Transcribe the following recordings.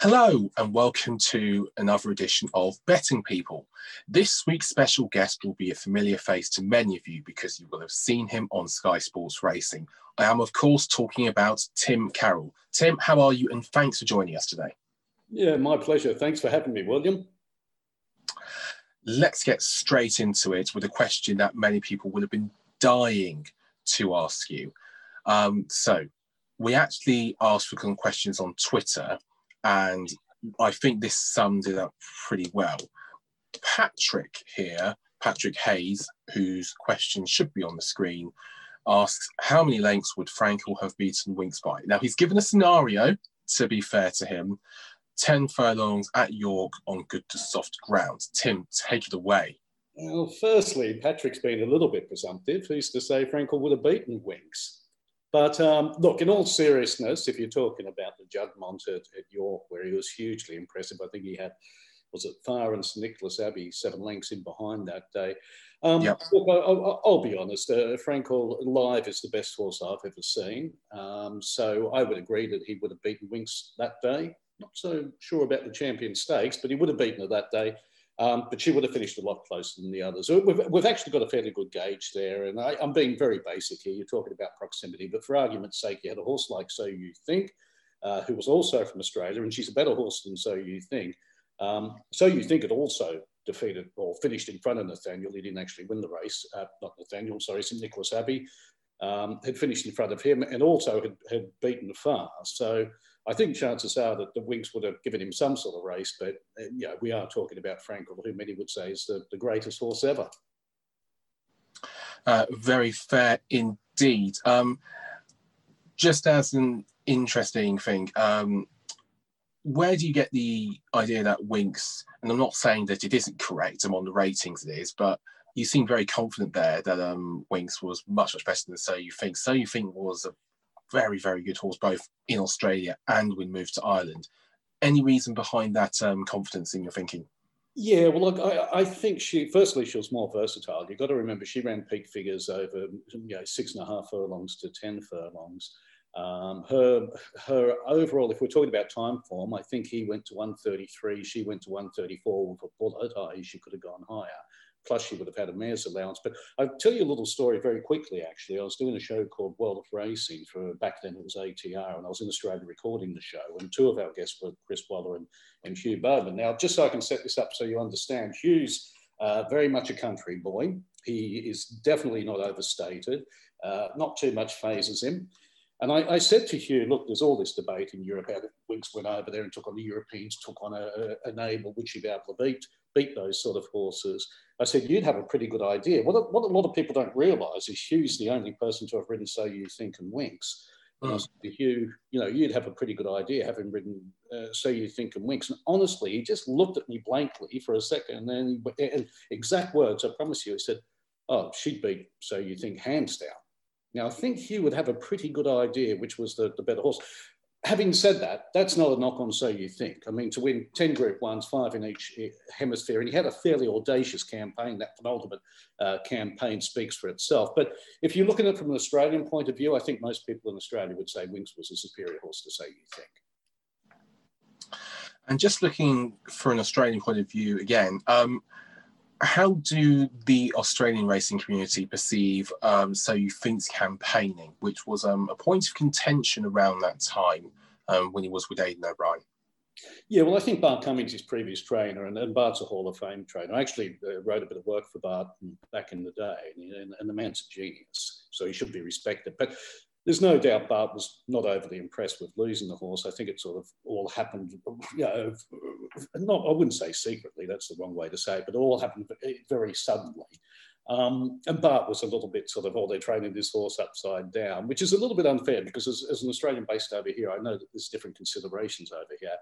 Hello, and welcome to another edition of Betting People. This week's special guest will be a familiar face to many of you because you will have seen him on Sky Sports Racing. I am, of course, talking about Tim Carroll. Tim, how are you? And thanks for joining us today. Yeah, my pleasure. Thanks for having me, William. Let's get straight into it with a question that many people would have been dying to ask you. Um, so, we actually asked for some questions on Twitter and I think this sums it up pretty well. Patrick here, Patrick Hayes, whose question should be on the screen, asks how many lengths would Frankel have beaten Winks by? Now he's given a scenario, to be fair to him, 10 furlongs at York on good to soft ground. Tim, take it away. Well, firstly, Patrick's been a little bit presumptive. He's to say Frankel would have beaten Winks. But um, look, in all seriousness, if you're talking about the Juddmonte at, at, York, where he was hugely impressive, I think he had, was it Farhh and St Nicholas Abbey, seven lengths in behind that day. Um, yep. Look, I, will be honest, uh, Frankel Live is the best horse I've ever seen. Um, so I would agree that he would have beaten Winks that day. Not so sure about the Champion Stakes, but he would have beaten her that day. Um, but she would have finished a lot closer than the others. We've, we've actually got a fairly good gauge there, and I, am being very basic here. You're talking about proximity, but for argument's sake, you had a horse like So You Think, uh, who was also from Australia, and she's a better horse than So You Think. Um, so You Think had also defeated or finished in front of Nathaniel. He didn't actually win the race, uh, not Nathaniel, sorry, St Nicholas Abbey. Um, had finished in front of him and also had, had beaten Farhh. So I think chances are that the Winks would have given him some sort of race, but uh, yeah, we are talking about Frankel, who many would say is the, the greatest horse ever. Uh, very fair indeed. Um, just as an interesting thing, um, where do you get the idea that Winks, and I'm not saying that it isn't correct, I'm on the ratings it is, but you seem very confident there that um, Winks was much, much better than So You Think. So You Think was a very, very good horse, both in Australia and when moved to Ireland. Any reason behind that um, confidence in your thinking? Yeah, well, look, I, I, think she, firstly, she was more versatile. You've got to remember she ran peak figures over you know, six and a half furlongs to 10 furlongs. Um, her, her overall, if we're talking about Timeform, I think he went to 133, she went to 134 with a bullet, she could have gone higher plus she would have had a mare's allowance. But I'll tell you a little story very quickly, actually. I was doing a show called World of Racing for back then it was ATR, and I was in Australia recording the show, and two of our guests were Chris Waller and, and Hugh Bowman. Now, just so I can set this up so you understand, Hugh's uh, very much a country boy. He is definitely not overstated, uh, not too much fazes him. And I, I, said to Hugh, look, there's all this debate in Europe how the Winks went over there and took on the Europeans, took on a, a, a name, would she be able to beat, beat those sort of horses? I said, you'd have a pretty good idea. What a, what a lot of people don't realise is Hugh's the only person to have ridden So You Think and Winks. And I hmm. said Hugh, you know, you'd have a pretty good idea having ridden uh, So You Think and Winks. And honestly, he just looked at me blankly for a second and then, in exact words, I promise you, he said, oh, she'd beat So You Think hands down. Now, I think Hugh would have a pretty good idea which was the, the better horse having said that, that's not a knock on so you think. I mean, to win 10 Group 1s, five in each hemisphere, and he had a fairly audacious campaign. That penultimate uh, campaign speaks for itself. But if you look at it from an Australian point of view, I think most people in Australia would say Winks was a superior horse to so you think. And just looking for an Australian point of view again, um, how do the Australian racing community perceive um, So You Think's campaigning, which was um, a point of contention around that time um, when he was with Aidan O'Brien? Yeah, well, I think Bart Cummings, his previous trainer, and, and Bart's a Hall of Fame trainer. I actually uh, rode a bit of work for Bart back in the day, and, and the man's a genius, so he should be respected. But there's no doubt Bart was not overly impressed with losing the horse. I think it sort of all happened, you know, not, I wouldn't say secretly, that's the wrong way to say it, but it all happened very suddenly. Um, and Bart was a little bit sort of, oh, they're training this horse upside down, which is a little bit unfair because as, as an Australian based over here, I know that there's different considerations over here.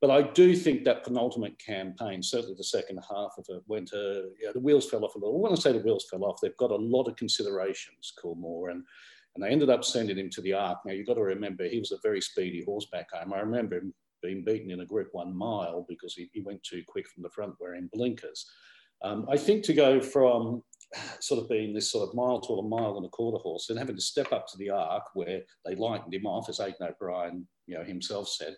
But I do think that penultimate campaign, certainly the second half of it, went, uh, yeah, the wheels fell off a little. When I say the wheels fell off, they've got a lot of considerations, Coolmore, and and they ended up sending him to the Arc. Now, you've got to remember, he was a very speedy horseback home. I remember him being beaten in a Group 1 mile because he, he went too quick from the front wearing blinkers. Um, I think to go from sort of being this sort of mile to a mile and a quarter horse and having to step up to the Arc where they lightened him off, as Aidan O'Brien you know, himself said,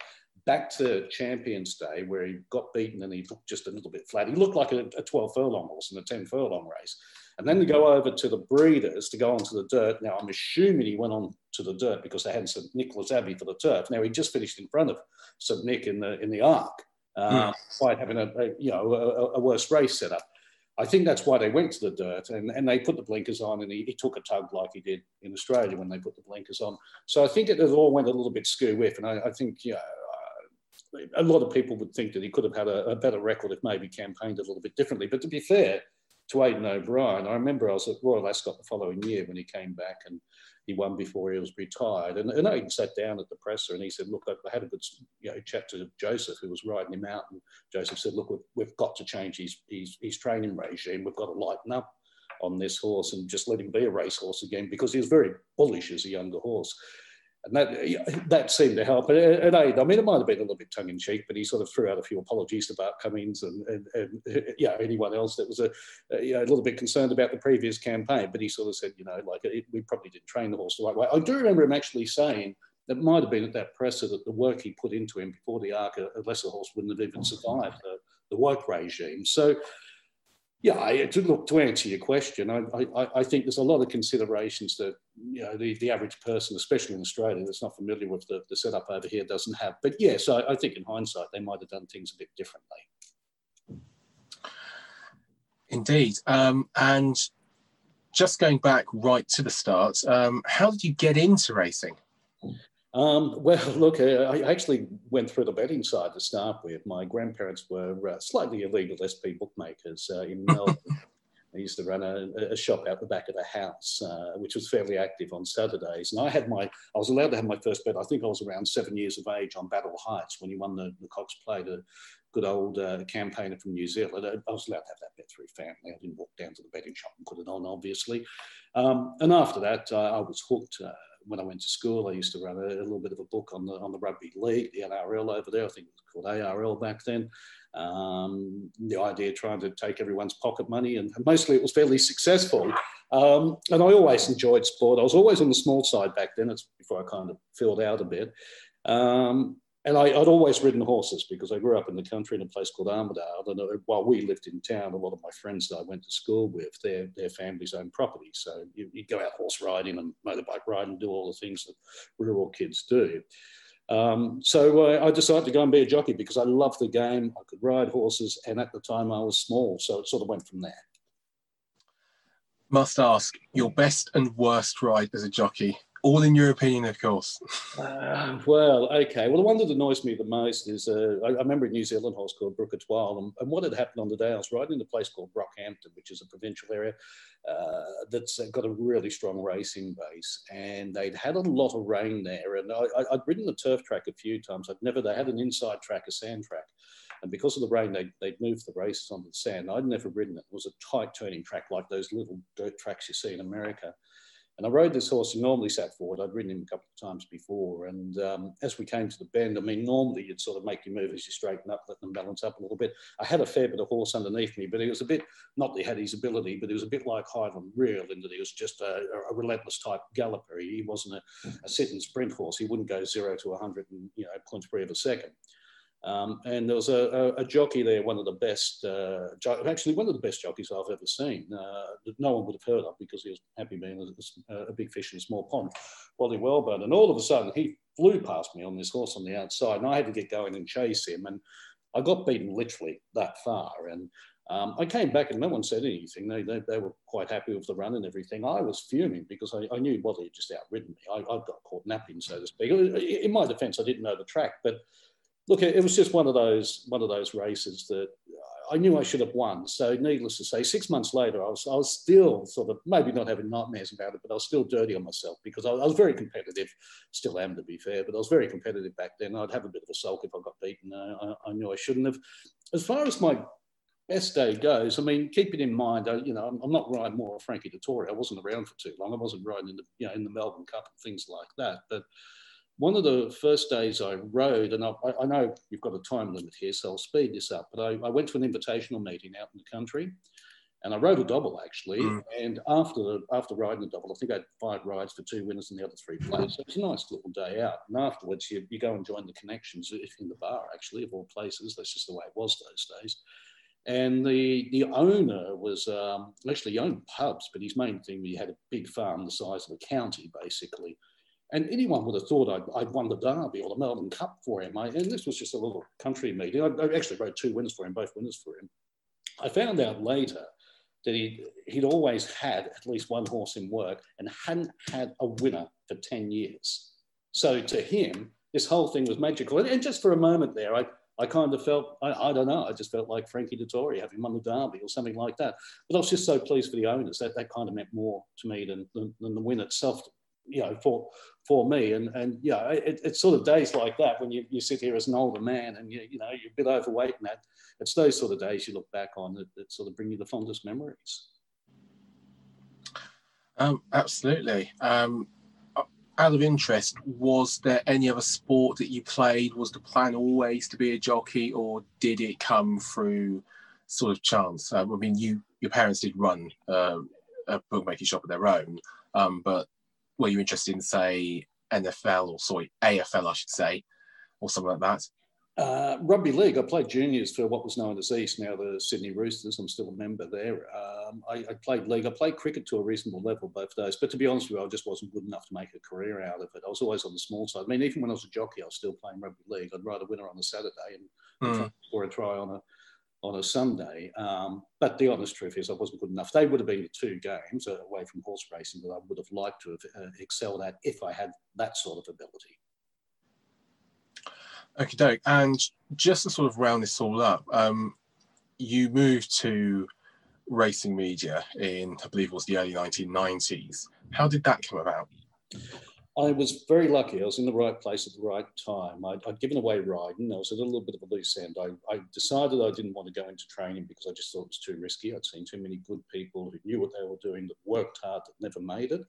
back to Champions Day where he got beaten and he looked just a little bit flat. He looked like a, a 12 furlong horse in a 10 furlong race. And then to go over to the breeders to go onto the dirt. Now, I'm assuming he went on to the dirt because they had St. Nicholas Abbey for the turf. Now, he just finished in front of St. Nick in the, in the Arc, uh, mm. quite having a, a you know, a, a, worse race set up. I think that's why they went to the dirt and, and they put the blinkers on and he, he, took a tug like he did in Australia when they put the blinkers on. So I think it, all went a little bit skew with. And I, I think, you know, a lot of people would think that he could have had a, a, better record if maybe campaigned a little bit differently. But to be fair, to Aidan O'Brien. I remember I was at Royal Ascot the following year when he came back and he won before he was retired. And, and Aidan sat down at the presser and he said, look, I had a good you know, chat to Joseph, who was riding him out. And Joseph said, look, we've, we've got to change his, his, his training regime. We've got to lighten up on this horse and just let him be a racehorse again because he was very bullish as a younger horse and that that seemed to help. And, and I, mean, it might have been a little bit tongue in cheek, but he sort of threw out a few apologies to Bart Cummings and, and, and yeah, anyone else that was a, a, little bit concerned about the previous campaign. But he sort of said, you know, like it, we probably didn't train the horse the right way. I do remember him actually saying that might have been at that presser that the work he put into him before the Arc, uh, a, lesser horse wouldn't have even survived the, the work regime. So yeah, I, to look to answer your question, I, I, I, think there's a lot of considerations that you know the, the average person, especially in Australia, that's not familiar with the, the setup over here, doesn't have. But yes, I, I think in hindsight they might have done things a bit differently. Indeed, um, and just going back right to the start, um, how did you get into racing? Um, well, look, I actually went through the betting side to start with. My grandparents were uh, slightly illegal SP bookmakers uh, in Melbourne. I used to run a, a, shop out the back of the house, uh, which was fairly active on Saturdays. And I had my, I was allowed to have my first bet. I think I was around seven years of age on Battle Heights when he won the, the Cox Plate, a good old uh, campaigner from New Zealand. I was allowed to have that bet through family. I didn't walk down to the betting shop and put it on, obviously. Um, and after that, uh, I was hooked uh, when I went to school, I used to run a, a, little bit of a book on the on the rugby league, the NRL over there. I think it was called ARL back then. Um, the idea trying to take everyone's pocket money, and mostly it was fairly successful. Um, and I always enjoyed sport. I was always on the small side back then. It's before I kind of filled out a bit. Um, and I, would always ridden horses because I grew up in the country in a place called Armidale. And while we lived in town, a lot of my friends that I went to school with, their, their families owned property. So you, you go out horse riding and motorbike riding, and do all the things that rural kids do. Um, so I decided to go and be a jockey because I loved the game. I could ride horses, and at the time I was small, so it sort of went from there. Must ask your best and worst ride as a jockey all in your opinion, of course. Uh, well, okay. Well, the one that annoys me the most is uh, I, I, remember a New Zealand horse called Brook Étoile, and, and, what had happened on the day I was riding in a place called Rockhampton, which is a provincial area uh, that's got a really strong racing base, and they'd had a lot of rain there. And I, would ridden the turf track a few times. I'd never. They had an inside track, a sand track. And because of the rain, they, they'd moved the races onto the sand. I'd never ridden it. It was a tight turning track like those little dirt tracks you see in America. And I rode this horse He normally sat forward. I'd ridden him a couple of times before. And um, as we came to the bend, I mean, normally you'd sort of make your move as you straighten up, let them balance up a little bit. I had a fair bit of horse underneath me, but he was a bit, not that he had his ability, but he was a bit like Highland Reel in that he was just a, a relentless type galloper. He wasn't a, a sit and sprint horse. He wouldn't go zero to 100 and, you know, points per a second. Um, and there was a, a, a, jockey there, one of the best, uh, actually one of the best jockeys I've ever seen, uh, that no one would have heard of because he was happy being a, a, big fish in a small pond, Wally Wellburn. And all of a sudden he flew past me on this horse on the outside and I had to get going and chase him. And I got beaten literally that far. And um, I came back and no one said anything. They, they, they, were quite happy with the run and everything. I was fuming because I, I knew Wally had just outridden me. I, I got caught napping, so to speak. In my defense, I didn't know the track, but look, it was just one of those one of those races that I knew I should have won. So, needless to say, six months later, I was I was still sort of maybe not having nightmares about it, but I was still dirty on myself because I, I was very competitive. Still am, to be fair, but I was very competitive back then. I'd have a bit of a sulk if I got beaten. Uh, I, I, knew I shouldn't have. As far as my best day goes, I mean, keep it in mind. I, you know, I'm, I'm not riding more Frankie Dettori. I wasn't around for too long. I wasn't riding in the you know in the Melbourne Cup and things like that, but one of the first days I rode, and I, I, know you've got a time limit here, so I'll speed this up, but I, I, went to an invitational meeting out in the country. And I rode a double actually. Mm. And after after riding the double, I think I had five rides for two winners and the other three players. So it was a nice little day out. And afterwards, you, you go and join the connections in the bar, actually, of all places. That's just the way it was those days. And the the owner was um, actually he owned pubs, but his main thing he had a big farm the size of a county, basically. And anyone would have thought I'd, I'd won the Derby or the Melbourne Cup for him. I, and this was just a little country meeting. I, I actually rode two winners for him, both winners for him. I found out later that he, he'd always had at least one horse in work and hadn't had a winner for 10 years. So to him, this whole thing was magical. And just for a moment there, I, I kind of felt, I, I don't know, I just felt like Frankie Dettori having won the Derby or something like that. But I was just so pleased for the owners that that kind of meant more to me than, than, than the win itself, you know, for for me. And and yeah, it, it's sort of days like that when you, you sit here as an older man and you you know you're a bit overweight and that. It's those sort of days you look back on that, that sort of bring you the fondest memories. Um, absolutely. Um, out of interest, was there any other sport that you played? Was the plan always to be a jockey, or did it come through sort of chance? Um, I mean, you your parents did run uh, a bookmaking shop of their own, um, but were you interested in say NFL or sorry AFL, I should say, or something like that? Uh, rugby league. I played juniors for what was known as East, now the Sydney Roosters. I'm still a member there. Um, I, I, played league. I played cricket to a reasonable level both days, but to be honest with you, I just wasn't good enough to make a career out of it. I was always on the small side. I mean, even when I was a jockey, I was still playing rugby league. I'd ride a winner on a Saturday and mm. score a try on a on a Sunday. Um, but the honest truth is, I wasn't good enough. They would have been the two games away from horse racing that I would have liked to have uh, excelled at if I had that sort of ability. Okay, doke. And just to sort of round this all up, um, you moved to racing media in, I believe it was the early 1990s. How did that come about? I was very lucky. I was in the right place at the right time. I'd, I'd given away riding. I was at a little bit of a loose end. I, I, decided I didn't want to go into training because I just thought it was too risky. I'd seen too many good people who knew what they were doing, that worked hard, that never made it.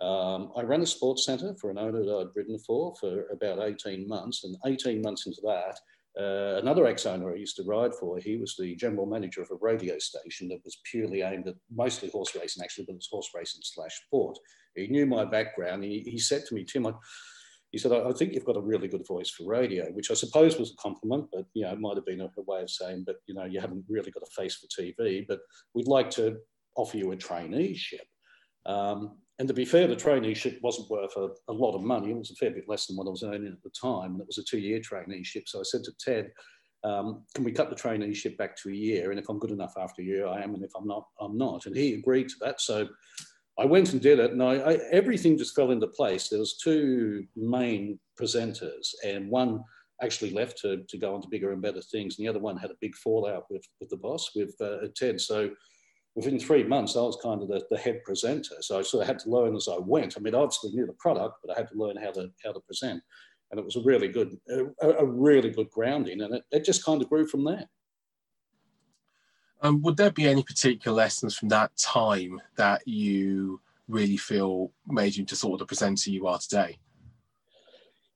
Um, I ran a sports centre for an owner that I'd ridden for for about 18 months. And 18 months into that, uh, another ex-owner I used to ride for, he was the general manager of a radio station that was purely aimed at mostly horse racing, actually, but it was horse racing slash sport. He knew my background. He, he said to me, Tim, I, he said, I, I, think you've got a really good voice for radio, which I suppose was a compliment, but, you know, it might have been a, a way of saying, but, you know, you haven't really got a face for TV, but we'd like to offer you a traineeship. Um, and to be fair, the traineeship wasn't worth a, a, lot of money. It was a fair bit less than what I was earning at the time. And it was a two year traineeship. So I said to Ted, um, can we cut the traineeship back to a year? And if I'm good enough after a year, I am. And if I'm not, I'm not. And he agreed to that. So I went and did it. And I, I, everything just fell into place. There was two main presenters and one actually left to, to go on to bigger and better things. And the other one had a big fallout with, with the boss, with uh, Ted. So within three months, I was kind of the, the, head presenter. So I sort of had to learn as I went. I mean, I obviously knew the product, but I had to learn how to how to present. And it was a really good, a, a really good grounding, and it, it just kind of grew from there. Um, would there be any particular lessons from that time that you really feel made you into sort of the presenter you are today?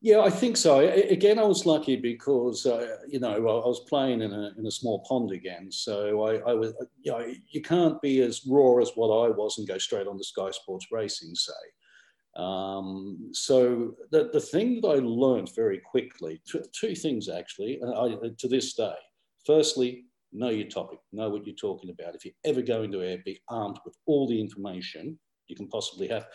Yeah, I think so. Again, I was lucky because uh, you know I was playing in a in a small pond again, so I, I was you know you can't be as raw as what I was and go straight on to Sky Sports Racing, say. Um, so the the thing that I learned very quickly, two, two things actually, I, to this day. Firstly, know your topic, know what you're talking about. If you're ever go into air, be armed with all the information you can possibly have.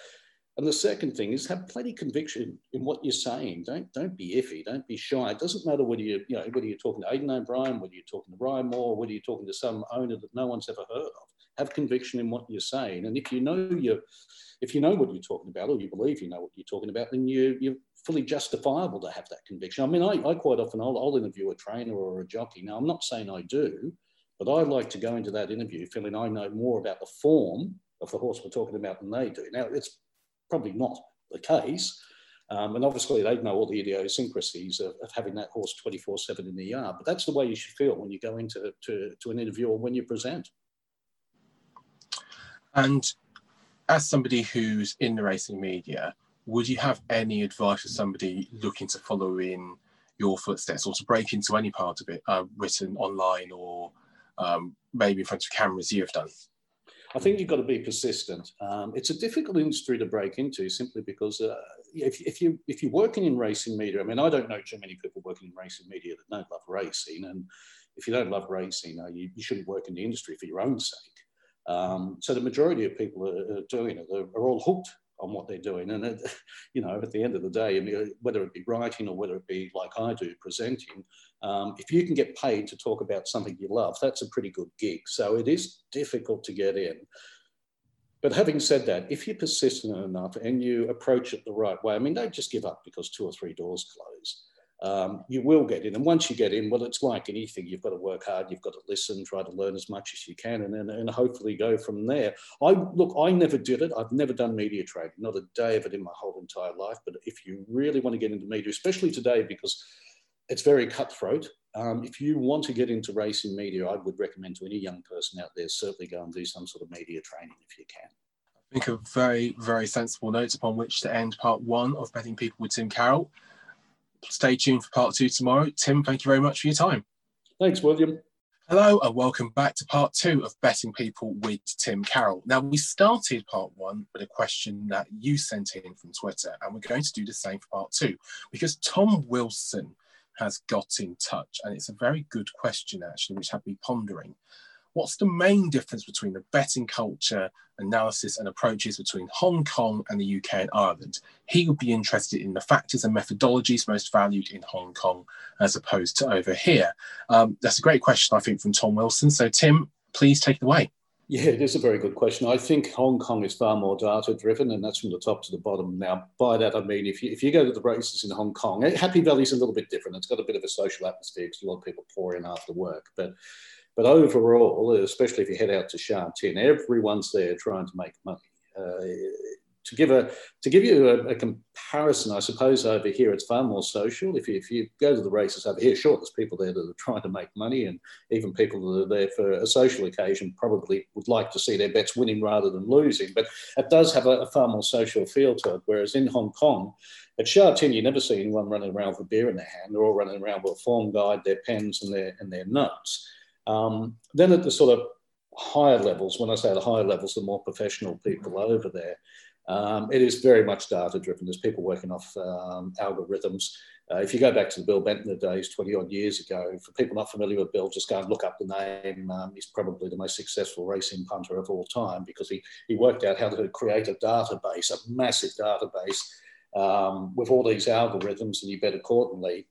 And the second thing is have plenty conviction in what you're saying. Don't don't be iffy. Don't be shy. It doesn't matter whether you you know whether you're talking to Aidan O'Brien, whether you're talking to Ryan Moore, whether you're talking to some owner that no one's ever heard of. Have conviction in what you're saying. And if you know you if you know what you're talking about, or you believe you know what you're talking about, then you you're fully justifiable to have that conviction. I mean, I, I quite often I'll, I'll interview a trainer or a jockey. Now, I'm not saying I do, but I like to go into that interview feeling I know more about the form of the horse we're talking about than they do. Now, it's probably not the case. Um, and obviously, they know all the idiosyncrasies of, of having that horse 24 7 in the yard. But that's the way you should feel when you go into to, to an interview or when you present. And as somebody who's in the racing media, would you have any advice for somebody looking to follow in your footsteps or to break into any part of it, uh, written online or um, maybe in front of cameras you have done? I think you've got to be persistent. Um, it's a difficult industry to break into simply because uh, if, if, you if you're working in racing media, I mean, I don't know too many people working in racing media that don't love racing, and if you don't love racing, uh, you, you, shouldn't work in the industry for your own sake. Um, so the majority of people are, are doing it are all hooked on what they're doing. And, it, you know, at the end of the day, I mean, whether it be writing or whether it be like I do, presenting, um, if you can get paid to talk about something you love, that's a pretty good gig. So it is difficult to get in. But having said that, if you're persistent enough and you approach it the right way, I mean, don't just give up because two or three doors close um, you will get in. And once you get in, well, it's like anything. You've got to work hard. You've got to listen, try to learn as much as you can, and then and hopefully go from there. I look. I never did it. I've never done media training, not a day of it in my whole entire life. But if you really want to get into media, especially today, because it's very cutthroat. Um, if you want to get into racing media, I would recommend to any young person out there certainly go and do some sort of media training if you can. I think of very, very sensible note upon which to end part one of Betting People with Tim Carroll stay tuned for part two tomorrow. Tim, thank you very much for your time. Thanks, William. Hello, and welcome back to part two of Betting People with Tim Carroll. Now, we started part one with a question that you sent in from Twitter, and we're going to do the same for part two because Tom Wilson has got in touch, and it's a very good question, actually, which I've been pondering. What's the main difference between the betting culture, analysis, and approaches between Hong Kong and the UK and Ireland? He would be interested in the factors and methodologies most valued in Hong Kong as opposed to over here. Um, that's a great question, I think, from Tom Wilson. So, Tim, please take it away. Yeah, it is a very good question. I think Hong Kong is far more data driven, and that's from the top to the bottom. Now, by that, I mean, if you, if you go to the races in Hong Kong, Happy Valley is a little bit different. It's got a bit of a social atmosphere because a lot of people pour in after work. But but overall, especially if you head out to Sha Tin, everyone's there trying to make money. Uh, to give a to give you a, a, comparison, I suppose over here it's far more social. If you, if you go to the races over here, sure, there's people there that are trying to make money, and even people that are there for a social occasion probably would like to see their bets winning rather than losing. But it does have a, a far more social feel to it. Whereas in Hong Kong, at Sha Tin, you never see anyone running around with a beer in their hand. They're all running around with a form guide, their pens, and their and their notes. Um, then at the sort of higher levels, when I say the higher levels, the more professional people over there, um, it is very much data driven. There's people working off um, algorithms. Uh, if you go back to the Bill Benter days 20 odd years ago, for people not familiar with Bill, just go and look up the name. Um, he's probably the most successful racing punter of all time because he, he worked out how to create a database, a massive database um, with all these algorithms, and he bet accordingly.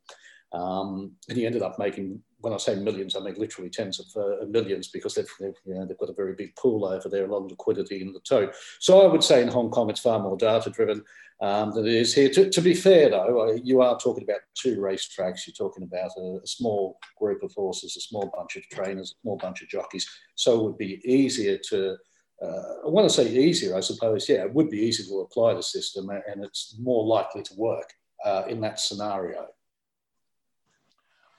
Um, and he ended up making when I say millions, I mean literally tens of uh, millions because they've, they've, you know, they've got a very big pool over there, a lot of liquidity in the tote. So I would say in Hong Kong, it's far more data driven um, than it is here. To, to, be fair, though, you are talking about two racetracks. You're talking about a, a, small group of horses, a small bunch of trainers, a small bunch of jockeys. So it would be easier to. Uh, I want to say easier, I suppose. Yeah, it would be easier to apply the system, and it's more likely to work uh, in that scenario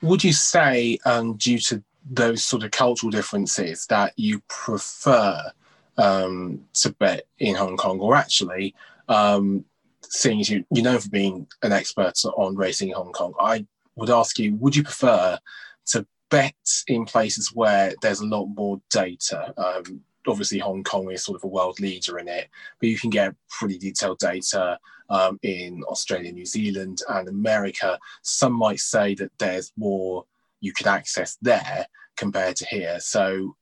would you say, um, due to those sort of cultural differences, that you prefer um, to bet in Hong Kong, or actually, um, seeing as you you know for being an expert on racing in Hong Kong, I would ask you: Would you prefer to bet in places where there's a lot more data? Um, obviously Hong Kong is sort of a world leader in it, but you can get pretty detailed data um, in Australia, New Zealand, and America. Some might say that there's more you could access there compared to here. So,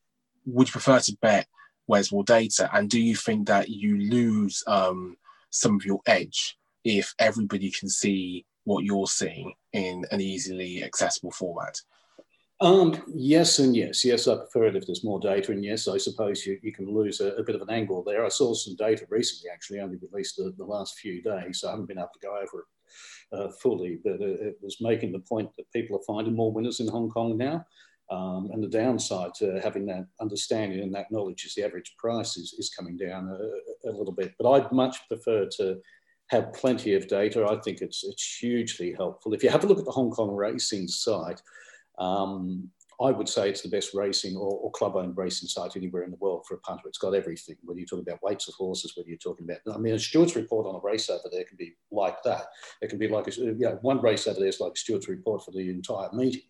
would you prefer to bet where's more data? And do you think that you lose um, some of your edge if everybody can see what you're seeing in an easily accessible format? Um, yes and yes. Yes, I prefer it if there's more data, and yes, I suppose you, you can lose a, a, bit of an angle there. I saw some data recently, actually, only released the, the last few days, so I haven't been able to go over it uh, fully, but it, it, was making the point that people are finding more winners in Hong Kong now. Um, and the downside to having that understanding and that knowledge is the average price is, is coming down a, a little bit. But I'd much prefer to have plenty of data. I think it's, it's hugely helpful. If you have a look at the Hong Kong racing site, um, I would say it's the best racing or, or club-owned racing site anywhere in the world for a punter. It's got everything. Whether you're talking about weights of horses, whether you're talking about, I mean, a Stewart's report on a race over there can be like that. It can be like, a, you know, one race over there is like Stewart's report for the entire meeting.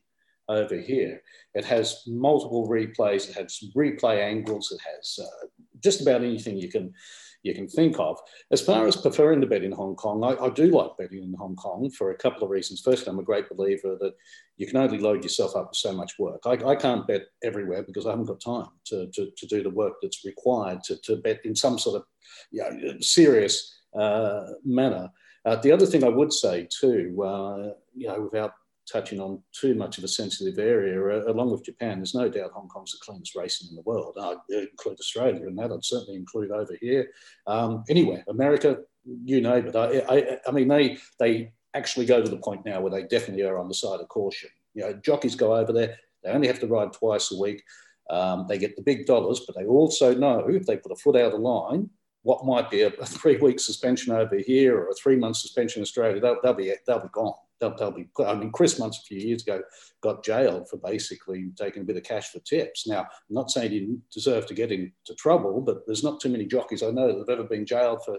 over here. It has multiple replays. It has replay angles. It has uh, just about anything you can you can think of. As far as preferring to bet in Hong Kong, I, I, do like betting in Hong Kong for a couple of reasons. First, I'm a great believer that you can only load yourself up with so much work. I, I can't bet everywhere because I haven't got time to, to, to, do the work that's required to, to bet in some sort of you know, serious uh, manner. Uh, the other thing I would say too, uh, you know, without touching on too much of a sensitive area, uh, along with Japan, there's no doubt Hong Kong's the cleanest racing in the world. I include Australia in that. I'd certainly include over here. Um, anywhere, America, you name it. I, I, I, mean, they they actually go to the point now where they definitely are on the side of caution. You know, jockeys go over there. They only have to ride twice a week. Um, they get the big dollars, but they also know if they put a foot out of line, what might be a, a three-week suspension over here or a three-month suspension in Australia, they'll, they'll be they'll be gone. They'll, they'll be. I mean, Chris Munce a few years ago got jailed for basically taking a bit of cash for tips. Now, I'm not saying he didn't deserve to get into trouble, but there's not too many jockeys I know that have ever been jailed for,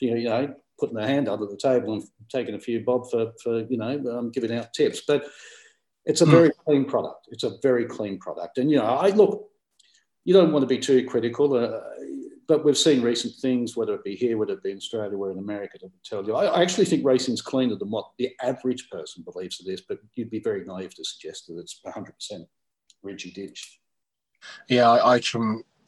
you know, putting their hand under the table and taking a few bob for, for you know, um, giving out tips. But it's a hmm. very mm. clean product. It's a very clean product, and you know, I look. You don't want to be too critical. Uh, but we've seen recent things, whether it be here, whether it be in Australia or in America, that would tell you. I, I actually think racing's cleaner than what the average person believes it is, but you'd be very naive to suggest that it's 100% ridgy ditch. Yeah, I, I,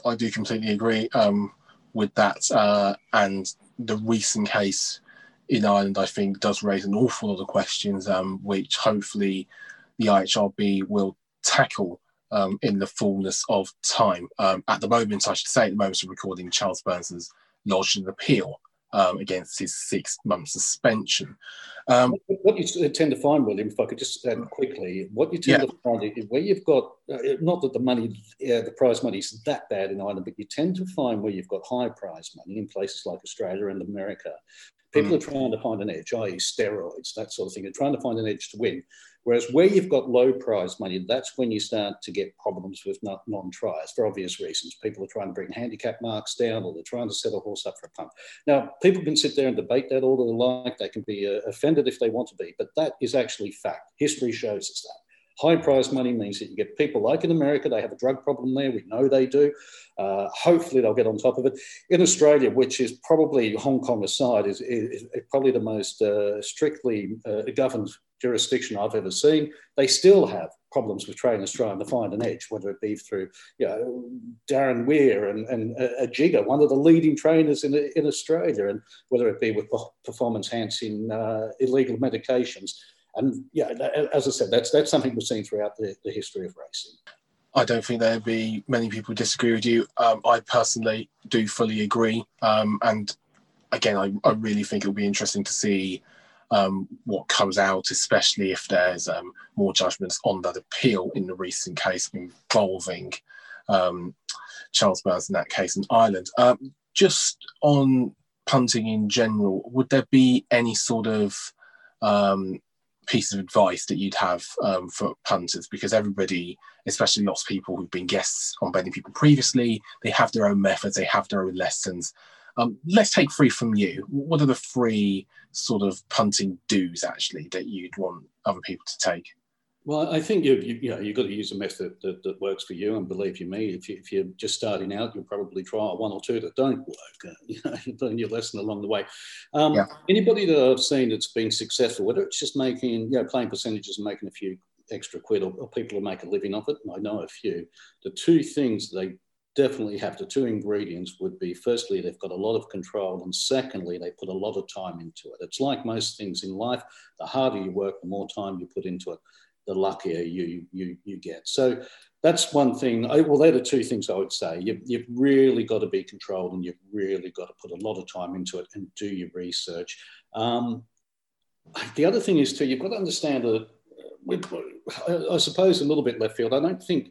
I do completely agree um, with that. Uh, and the recent case in Ireland, I think, does raise an awful lot of questions, um, which hopefully the IHRB will tackle um, in the fullness of time. Um, at the moment, I should say, at the moment of recording, Charles Byrnes has lodged an appeal um, against his six month suspension. Um, what you tend to find, William, if I could just add quickly, what you tend yeah. to find is where you've got, uh, not that the money, uh, the prize money is that bad in Ireland, but you tend to find where you've got high prize money in places like Australia and America. People mm. are trying to find an edge, i.e., steroids, that sort of thing. They're trying to find an edge to win. Whereas where you've got low prize money, that's when you start to get problems with non tries for obvious reasons. People are trying to bring handicap marks down or they're trying to set a horse up for a punt. Now, people can sit there and debate that all they like. They can be uh, offended if they want to be, but that is actually fact. History shows us that. High prize money means that you get people like in America, they have a drug problem there. We know they do. Uh, hopefully, they'll get on top of it. In Australia, which is probably Hong Kong aside, is, is, is probably the most uh, strictly uh, governed jurisdiction I've ever seen. They still have problems with trainers trying to find an edge, whether it be through you know, Darren Weir and, and a, a Jigger, one of the leading trainers in, in Australia, and whether it be with performance enhancing uh, illegal medications. And yeah, as I said, that's that's something we've seen throughout the, the history of racing. I don't think there'd be many people who disagree with you. Um, I personally do fully agree, um, and again, I, I, really think it'll be interesting to see um, what comes out, especially if there's um, more judgments on that appeal in the recent case involving um, Charles Byrnes in that case in Ireland. Um, just on punting in general, would there be any sort of um, piece of advice that you'd have um, for punters? Because everybody, especially lots of people who've been guests on Betting People previously, they have their own methods, they have their own lessons. Um, let's take three from you. What are the three sort of punting do's actually that you'd want other people to take? Well, I think you, you, you know you've got to use a method that, that works for you. And believe you me, if, you, if you're just starting out, you'll probably try one or two that don't work. Uh, you know, you learn your lesson along the way. Um, yeah. Anybody that I've seen that's been successful, whether it's just making, you know, playing percentages and making a few extra quid, or, or people who make a living off it, I know a few. The two things they definitely have the two ingredients would be firstly they've got a lot of control and secondly they put a lot of time into it it's like most things in life the harder you work the more time you put into it the luckier you you, you get. So that's one thing. I, well they're the two things i would say. You, you've really got to be controlled and you've really got to put a lot of time into it and do your research. Um, the other thing is too you've got to understand that I suppose a little bit left field. I don't think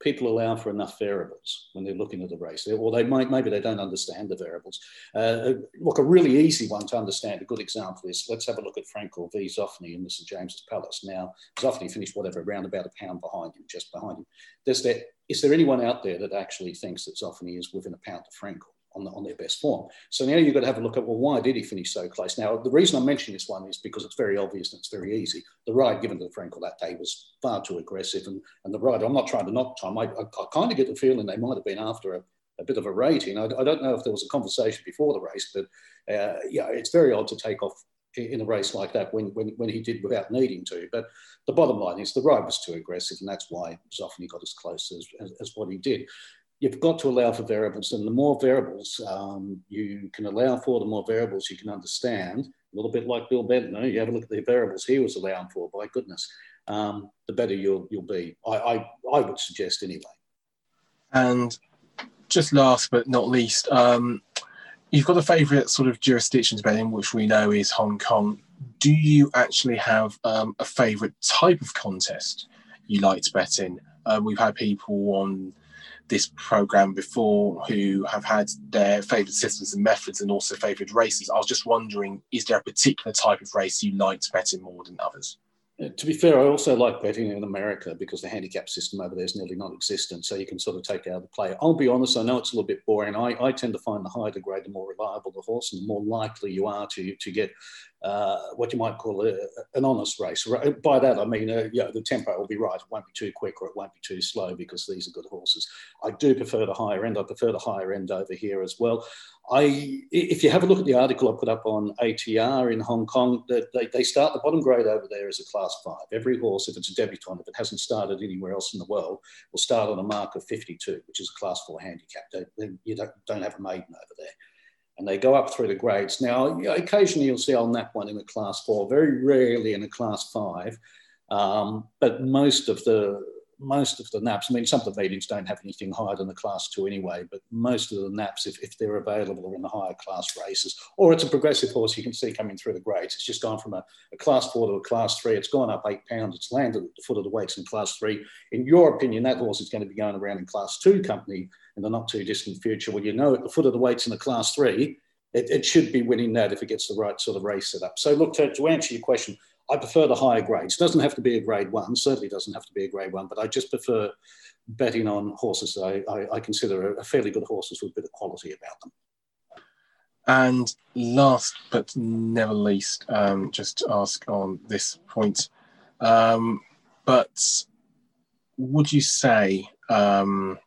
people allow for enough variables when they're looking at the race, or they might maybe they don't understand the variables. Uh, look, a really easy one to understand. A good example is let's have a look at Frankel v Zoffany in the St James's Palace. Now Zoffany finished whatever around about a pound behind him, just behind him. Does there is there anyone out there that actually thinks that Zoffany is within a pound of Frankel? On, the, on their best form. So now you've got to have a look at, well, why did he finish so close? Now, the reason I'm mentioning this one is because it's very obvious and it's very easy. The ride given to the Frankel that day was far too aggressive. And, and the ride, I'm not trying to knock time. I, I, I kind of get the feeling they might have been after a, a bit of a rating. I, I, don't know if there was a conversation before the race, but uh, yeah, it's very odd to take off in a race like that when, when, when he did without needing to. But the bottom line is the ride was too aggressive, and that's why Zoffany got as close as, as, as, what he did you've got to allow for variables. And the more variables um, you can allow for, the more variables you can understand. A little bit like Bill Benter, you have a look at the variables he was allowing for, by goodness, um, the better you'll, you'll be. I, I, I would suggest anyway. And just last but not least, um, you've got a favourite sort of jurisdictions betting, which we know is Hong Kong. Do you actually have um, a favourite type of contest you like to bet in? Uh, we've had people on this program before who have had their favourite systems and methods and also favoured races. I was just wondering, is there a particular type of race you like betting more than others? To be fair, I also like betting in America because the handicap system over there is nearly non-existent, so you can sort of take out of the play. I'll be honest, I know it's a little bit boring. I, I tend to find the higher the grade, the more reliable the horse, and the more likely you are to to get uh, what you might call a, an honest race. By that, I mean, uh, the tempo will be right. It won't be too quick or it won't be too slow because these are good horses. I do prefer the higher end. I prefer the higher end over here as well. I, if you have a look at the article I put up on ATR in Hong Kong, they, they start the bottom grade over there as a class five. Every horse, if it's a debutant, if it hasn't started anywhere else in the world, will start on a mark of 52, which is a class four handicap. You don't, don't have a maiden over there and they go up through the grades. Now, occasionally you'll see on that one in a class four, very rarely in a class five, um, but most of the most of the naps, I mean, some of the meetings don't have anything higher than the class two anyway, but most of the naps, if, if they're available, are in the higher class races, or it's a progressive horse you can see coming through the grades. It's just gone from a, a class four to a class three. It's gone up eight pounds. It's landed at the foot of the weights in class three. In your opinion, that horse is going to be going around in class two company in the not too distant future. Well, you know at the foot of the weights in the class three, it, it, should be winning that if it gets the right sort of race set up. So look, to, to answer your question, I prefer the higher grades. It doesn't have to be a grade one, certainly doesn't have to be a grade one, but I just prefer betting on horses I, I, I consider a fairly good horses with a bit of quality about them. And last but never least, um, just ask on this point, um, but would you say um,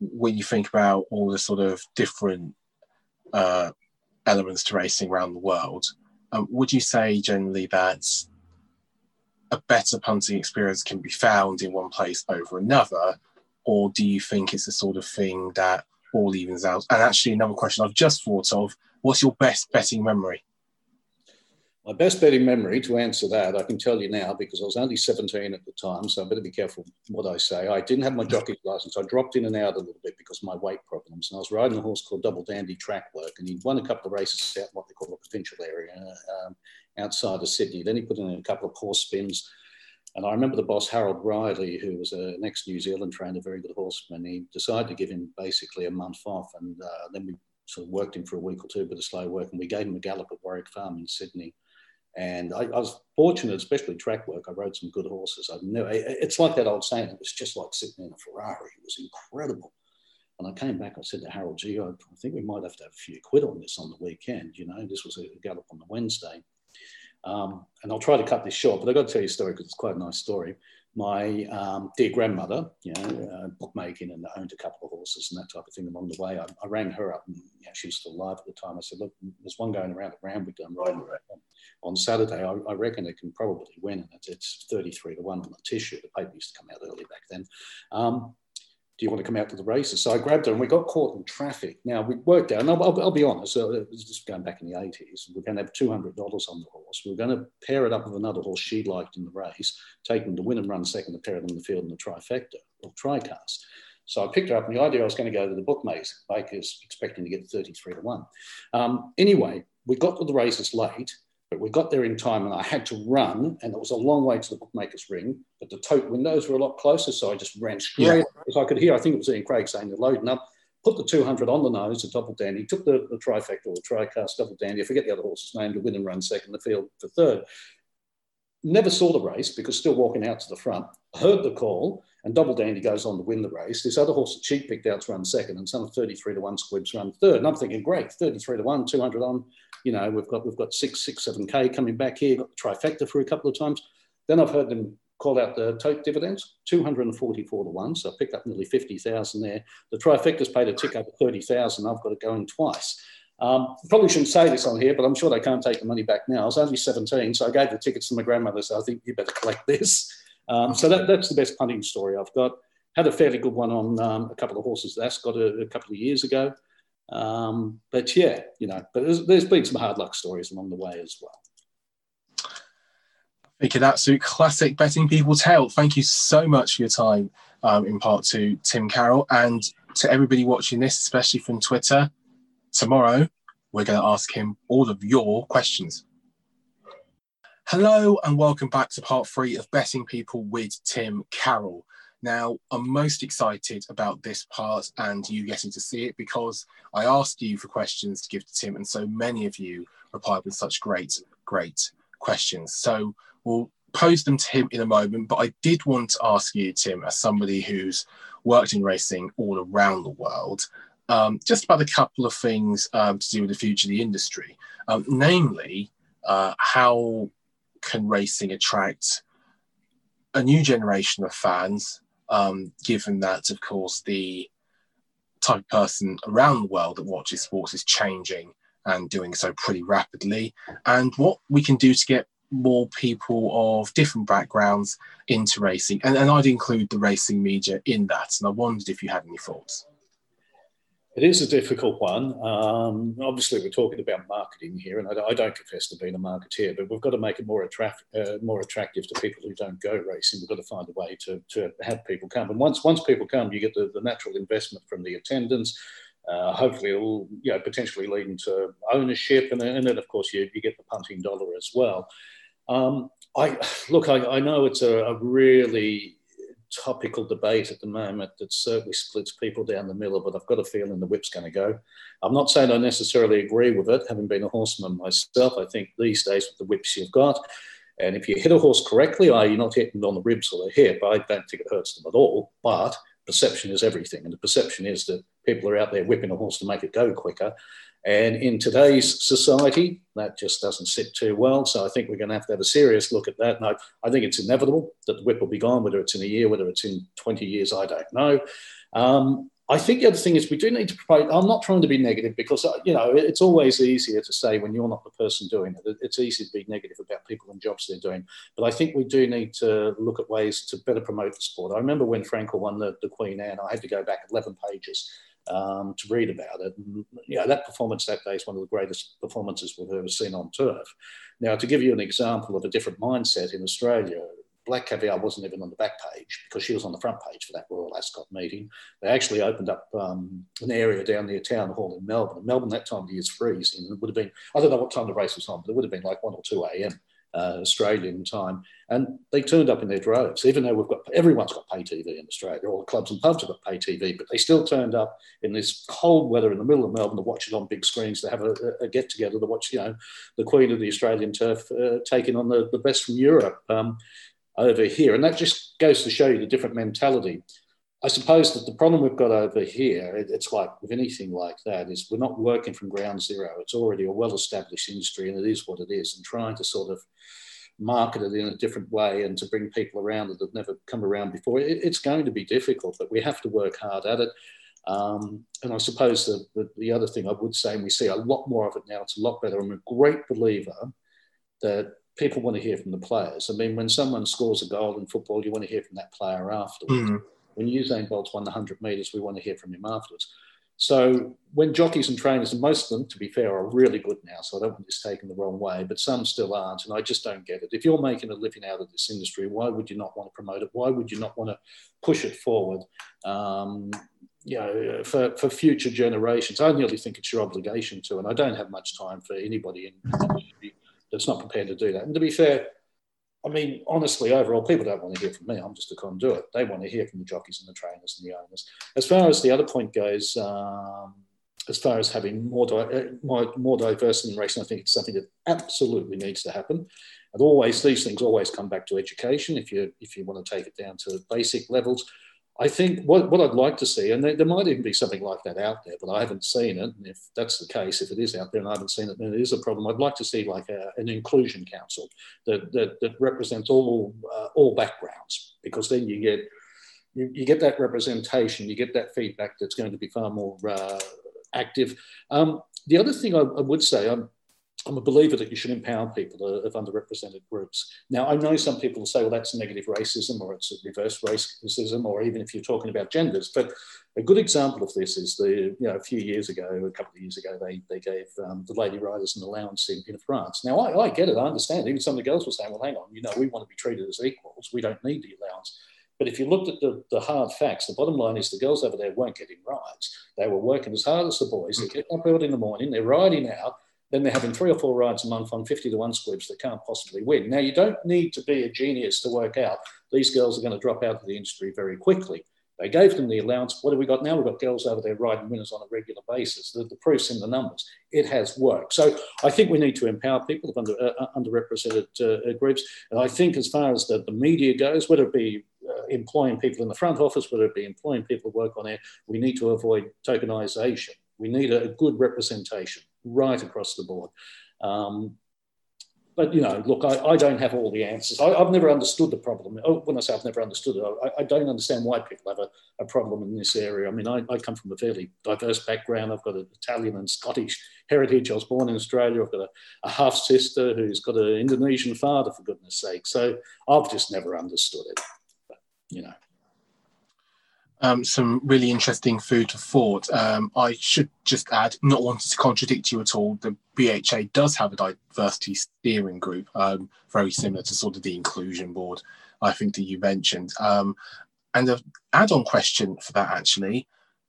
when you think about all the sort of different uh, elements to racing around the world, um, would you say generally that a better punting experience can be found in one place over another, or do you think it's the sort of thing that all evens out? And actually, another question I've just thought of: What's your best betting memory? My best betting memory to answer that, I can tell you now because I was only 17 at the time, so I better be careful what I say. I didn't have my jockey's license. I dropped in and out a little bit because of my weight problems. And I was riding a horse called Double Dandy Track Work, and he'd won a couple of races out in what they call the provincial area um, outside of Sydney. Then he put in a couple of horse spins. And I remember the boss, Harold Riley, who was an ex New Zealand trainer, very good horseman, he decided to give him basically a month off. And uh, then we sort of worked him for a week or two, bit of slow work, and we gave him a gallop at Warwick Farm in Sydney. And I, I, was fortunate, especially track work. I rode some good horses. I've never, it's like that old saying, it was just like sitting in a Ferrari. It was incredible. And I came back, I said to Harold, gee, I, think we might have to have a few quid on this on the weekend. You know, this was a gallop on the Wednesday. Um, and I'll try to cut this short, but I've got to tell you a story because it's quite a nice story my um, dear grandmother, you know, uh, bookmaking and owned a couple of horses and that type of thing along the way. I, I rang her up and you know, she was still alive at the time. I said, look, there's one going around at Randwick I'm riding on Saturday. I, I, reckon it can probably win. And it's, it's 33 to 1 on the tissue. The paper used to come out early back then. Um, do you want to come out to the races? So I grabbed her and we got caught in traffic. Now we worked out, and I'll, I'll, I'll be honest, so it was just going back in the 80s. We're going to have $200 on the horse. We're going to pair it up with another horse she liked in the race, take them to win and run second, to pair it in the field in the trifecta or tricast. So I picked her up, and the idea I was going to go to the bookmakers, expecting to get 33 to 1. Um, anyway, we got to the races late but we got there in time and I had to run, and it was a long way to the bookmaker's ring, but the tote windows were a lot closer. So I just ran straight yeah. as I could hear. I think it was Ian Craig saying they're loading up, put the 200 on the nose, the double dandy, took the, the trifecta or the tricast double dandy. I forget the other horse's name to win and run second, the field for third. Never saw the race because still walking out to the front, heard the call, and Double Dandy goes on to win the race. This other horse that she picked out's run second, and some 33 to 1 squibs run third. And I'm thinking, great, 33 to 1, 200 on. You know, we've got we've got six, six, seven K coming back here, got the trifecta for a couple of times. Then I've heard them call out the tote dividends, 244 to 1. So I picked up nearly 50,000 there. The trifecta's paid a tick over 30,000. I've got to go in twice. Um, probably shouldn't say this on here, but I'm sure they can't take the money back now. I was only 17, so I gave the tickets to my grandmother. So I think you better collect this. Um, so that, that's the best punting story I've got. Had a fairly good one on um, a couple of horses that Ascot a, a couple of years ago. Um, but yeah, you know, but there's, there's been some hard luck stories along the way as well. Think an absolute classic betting people tale. Thank you so much for your time um, in part two, Tim Carroll, and to everybody watching this, especially from Twitter. Tomorrow, we're going to ask him all of your questions. Hello, and welcome back to part three of Betting People with Tim Carroll. Now, I'm most excited about this part and you getting to see it because I asked you for questions to give to Tim, and so many of you replied with such great, great questions. So we'll pose them to him in a moment, but I did want to ask you, Tim, as somebody who's worked in racing all around the world, um, just about a couple of things um, to do with the future of the industry, um, namely, uh, how can racing attract a new generation of fans um, given that, of course, the type of person around the world that watches sports is changing and doing so pretty rapidly, and what we can do to get more people of different backgrounds into racing. And, and I'd include the racing media in that. And I wondered if you had any thoughts. It is a difficult one. Um, obviously, we're talking about marketing here, and I, I, don't confess to being a marketeer, but we've got to make it more, attract, uh, more attractive to people who don't go racing. We've got to find a way to, to have people come. And once once people come, you get the, the natural investment from the attendance. Uh, hopefully, it'll you know, potentially lead into ownership, and, and then, of course, you, you get the punting dollar as well. Um, I look, I, I know it's a, a really topical debate at the moment that certainly splits people down the middle, but I've got a feeling the whip's going to go. I'm not saying I necessarily agree with it, having been a horseman myself. I think these days with the whips you've got, and if you hit a horse correctly, are you not hitting on the ribs or the hip? I don't think it hurts them at all, but perception is everything. And the perception is that people are out there whipping a horse to make it go quicker. And in today's society, that just doesn't sit too well. So I think we're going to have to have a serious look at that. And I, I think it's inevitable that the whip will be gone, whether it's in a year, whether it's in 20 years, I don't know. Um, I think the other thing is we do need to promote. I'm not trying to be negative because uh, you know it's always easier to say when you're not the person doing it. It's easy to be negative about people and jobs they're doing. But I think we do need to look at ways to better promote the sport. I remember when Frankel won the, the Queen Anne, I had to go back 11 pages um, to read about it. And, you know, that performance that day is one of the greatest performances we've ever seen on turf. Now, to give you an example of a different mindset in Australia, Black Caviar wasn't even on the back page because she was on the front page for that Royal Ascot meeting. They actually opened up um, an area down near Town Hall in Melbourne. Melbourne that time of year is freezing. It would have been, I don't know what time the race was on, but it would have been like 1 or 2 a.m uh, Australian time, and they turned up in their droves. Even though we've got everyone's got pay TV in Australia, all the clubs and pubs have got pay TV, but they still turned up in this cold weather in the middle of Melbourne to watch it on big screens, to have a, a get together to watch, you know, the Queen of the Australian turf uh, taking on the, the best from Europe um, over here, and that just goes to show you the different mentality. I suppose that the problem we've got over here, it's like with anything like that, is we're not working from ground zero. It's already a well established industry and it is what it is. And trying to sort of market it in a different way and to bring people around that have never come around before, it's going to be difficult, but we have to work hard at it. Um, and I suppose the, the, the, other thing I would say, and we see a lot more of it now, it's a lot better. I'm a great believer that people want to hear from the players. I mean, when someone scores a goal in football, you want to hear from that player afterwards. Mm-hmm when Usain Bolt's won the 100 metres, we want to hear from him afterwards. So when jockeys and trainers, and most of them, to be fair, are really good now, so I don't want this taken the wrong way, but some still aren't, and I just don't get it. If you're making a living out of this industry, why would you not want to promote it? Why would you not want to push it forward? Um, you know, for, for future generations, I nearly think it's your obligation to, and I don't have much time for anybody in that's not prepared to do that. And to be fair, I mean, honestly, overall, people don't want to hear from me. I'm just a conduit. They want to hear from the jockeys and the trainers and the owners. As far as the other point goes, um, as far as having more, di- uh, more, more diversity in racing, I think it's something that absolutely needs to happen. And always, these things always come back to education. If you if you want to take it down to basic levels, I think what, what I'd like to see, and there, there, might even be something like that out there, but I haven't seen it. And if that's the case, if it is out there and I haven't seen it, then it is a problem. I'd like to see like a, an inclusion council that, that, that represents all, uh, all backgrounds, because then you get, you, you, get that representation, you get that feedback that's going to be far more uh, active. Um, the other thing I, I would say, I'm, I'm a believer that you should empower people of underrepresented groups. Now, I know some people will say, well, that's negative racism or it's a reverse racism, or even if you're talking about genders. But a good example of this is the, you know, a few years ago, a couple of years ago, they, they gave um, the lady riders an allowance in, in France. Now, I, I get it, I understand. Even some of the girls were saying, well, hang on, you know, we want to be treated as equals. We don't need the allowance. But if you looked at the, the hard facts, the bottom line is the girls over there weren't getting rides. They were working as hard as the boys. They get up early in the morning, they're riding out, then they're having three or four rides a month on 50 to 1 squibs that can't possibly win. Now, you don't need to be a genius to work out these girls are going to drop out of the industry very quickly. They gave them the allowance. What have we got now? We've got girls over there riding winners on a regular basis. The, the proof's in the numbers. It has worked. So I think we need to empower people of under, uh, uh underrepresented uh, groups. And I think as far as the, the media goes, whether it be uh, employing people in the front office, whether it be employing people to work on air, we need to avoid tokenization. We need a, a good representation right across the board. Um, but you know, look, I, I, don't have all the answers. I, have never understood the problem. Oh, when I say I've never understood it, I, I don't understand why people have a, a, problem in this area. I mean, I, come from a fairly diverse background. I've got an Italian and Scottish heritage. I was born in Australia. I've got a, a half sister who's got an Indonesian father, for goodness sake. So I've just never understood it. But, you know um, some really interesting food for thought. Um, I should just add, not wanting to contradict you at all, the BHA does have a diversity steering group, um, very similar to sort of the inclusion board, I think that you mentioned. Um, and an add-on question for that actually,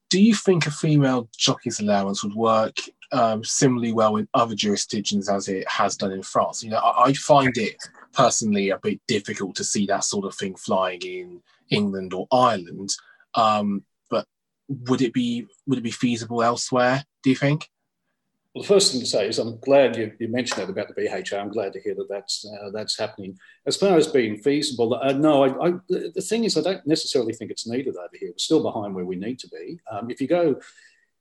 do you think a female jockey's allowance would work um, similarly well in other jurisdictions as it has done in France? You know, I, I find it personally a bit difficult to see that sort of thing flying in England or Ireland. Um, but would it be would it be feasible elsewhere? Do you think? Well, the first thing to say is I'm glad you, you mentioned that about the BHA. I'm glad to hear that that's uh, that's happening. As far as being feasible, uh, no. I, I, the thing is, I don't necessarily think it's needed over here. We're still behind where we need to be. Um, if you go,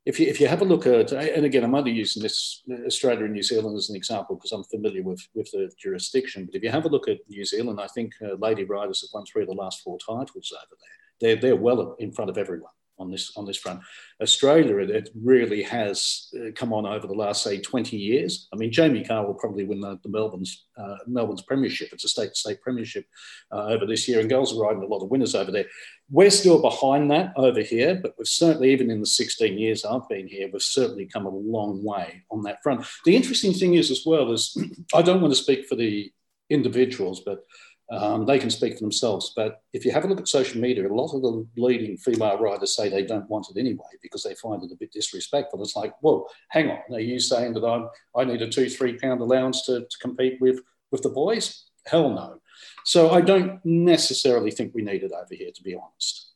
if you if you have a look at, and again, I'm only using this Australia and New Zealand as an example because I'm familiar with with the jurisdiction. But if you have a look at New Zealand, I think uh, Lady Riders have won three of the last four titles over there they're, they're well in front of everyone on this on this front. Australia, it really has uh, come on over the last say 20 years. I mean, Jamie Kah will probably win the, the Melbourne's uh, Melbourne's premiership. It's a state state premiership uh, over this year, and girls are riding a lot of winners over there. We're still behind that over here, but we've certainly, even in the 16 years I've been here, we've certainly come a long way on that front. The interesting thing is as well is I don't want to speak for the individuals, but um, they can speak for themselves. But if you have a look at social media, a lot of the leading female riders say they don't want it anyway because they find it a bit disrespectful. It's like, well, hang on, are you saying that I'm, I need a two, three pound allowance to, to compete with, with the boys? Hell no. So I don't necessarily think we need it over here, to be honest.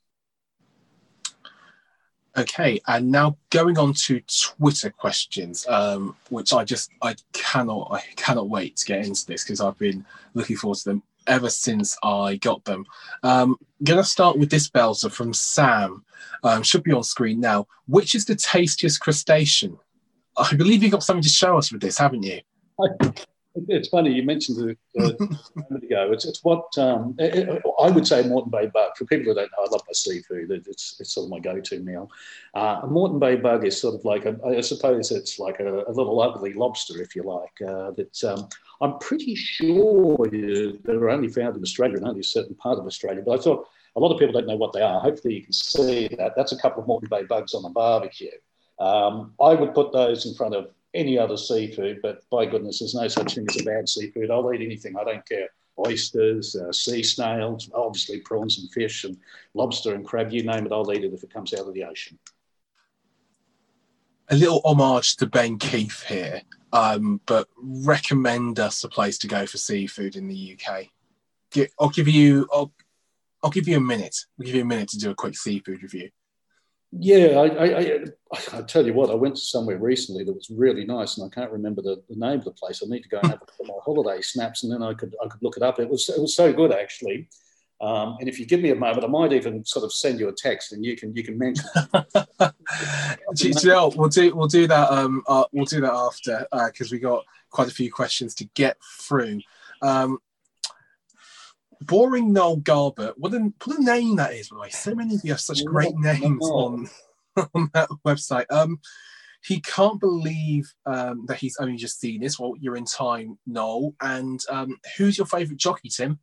Okay, and now going on to Twitter questions, um, which I just I cannot I cannot wait to get into this because I've been looking forward to them ever since I got them. Um, gonna start with this Belzer from Sam. Um, should be on screen now. Which is the tastiest crustacean? I believe you've got something to show us with this, haven't you? It's funny you mentioned it uh, a moment ago. It's, it's what um, it, it, I would say Moreton Bay bug. For people who don't know, I love my seafood. It's, it's sort of my go-to meal. Uh, a Moreton Bay bug is sort of like a, I suppose it's like a, a little ugly lobster, if you like. Uh, that um, I'm pretty sure they're only found in Australia and only a certain part of Australia. But I thought a lot of people don't know what they are. Hopefully, you can see that. That's a couple of Moreton Bay bugs on a barbecue. Um, I would put those in front of any other seafood, but by goodness, there's no such thing as a bad seafood. I'll eat anything. I don't care. Oysters, uh, sea snails, obviously prawns and fish and lobster and crab, you name it, I'll eat it if it comes out of the ocean. A little homage to Ben Keith here, um, but recommend us a place to go for seafood in the UK. I'll give you, I'll, I'll give you a minute. I'll give you a minute to do a quick seafood review. Yeah, I, I, I, I, tell you what, I went somewhere recently that was really nice, and I can't remember the, the name of the place. I need to go and have a look at my holiday snaps, and then I could I could look it up. It was it was so good actually. Um, and if you give me a moment, I might even sort of send you a text, and you can you can mention. know, we'll do we'll do that. Um, uh, we'll do that after because uh, we got quite a few questions to get through. Um, boring Noel Garbutt. What a what a name that is, by the way. So many of you have such great names on on that website. Um, he can't believe um, that he's only just seen this. Well, you're in time, Noel. And um, who's your favourite jockey, Tim?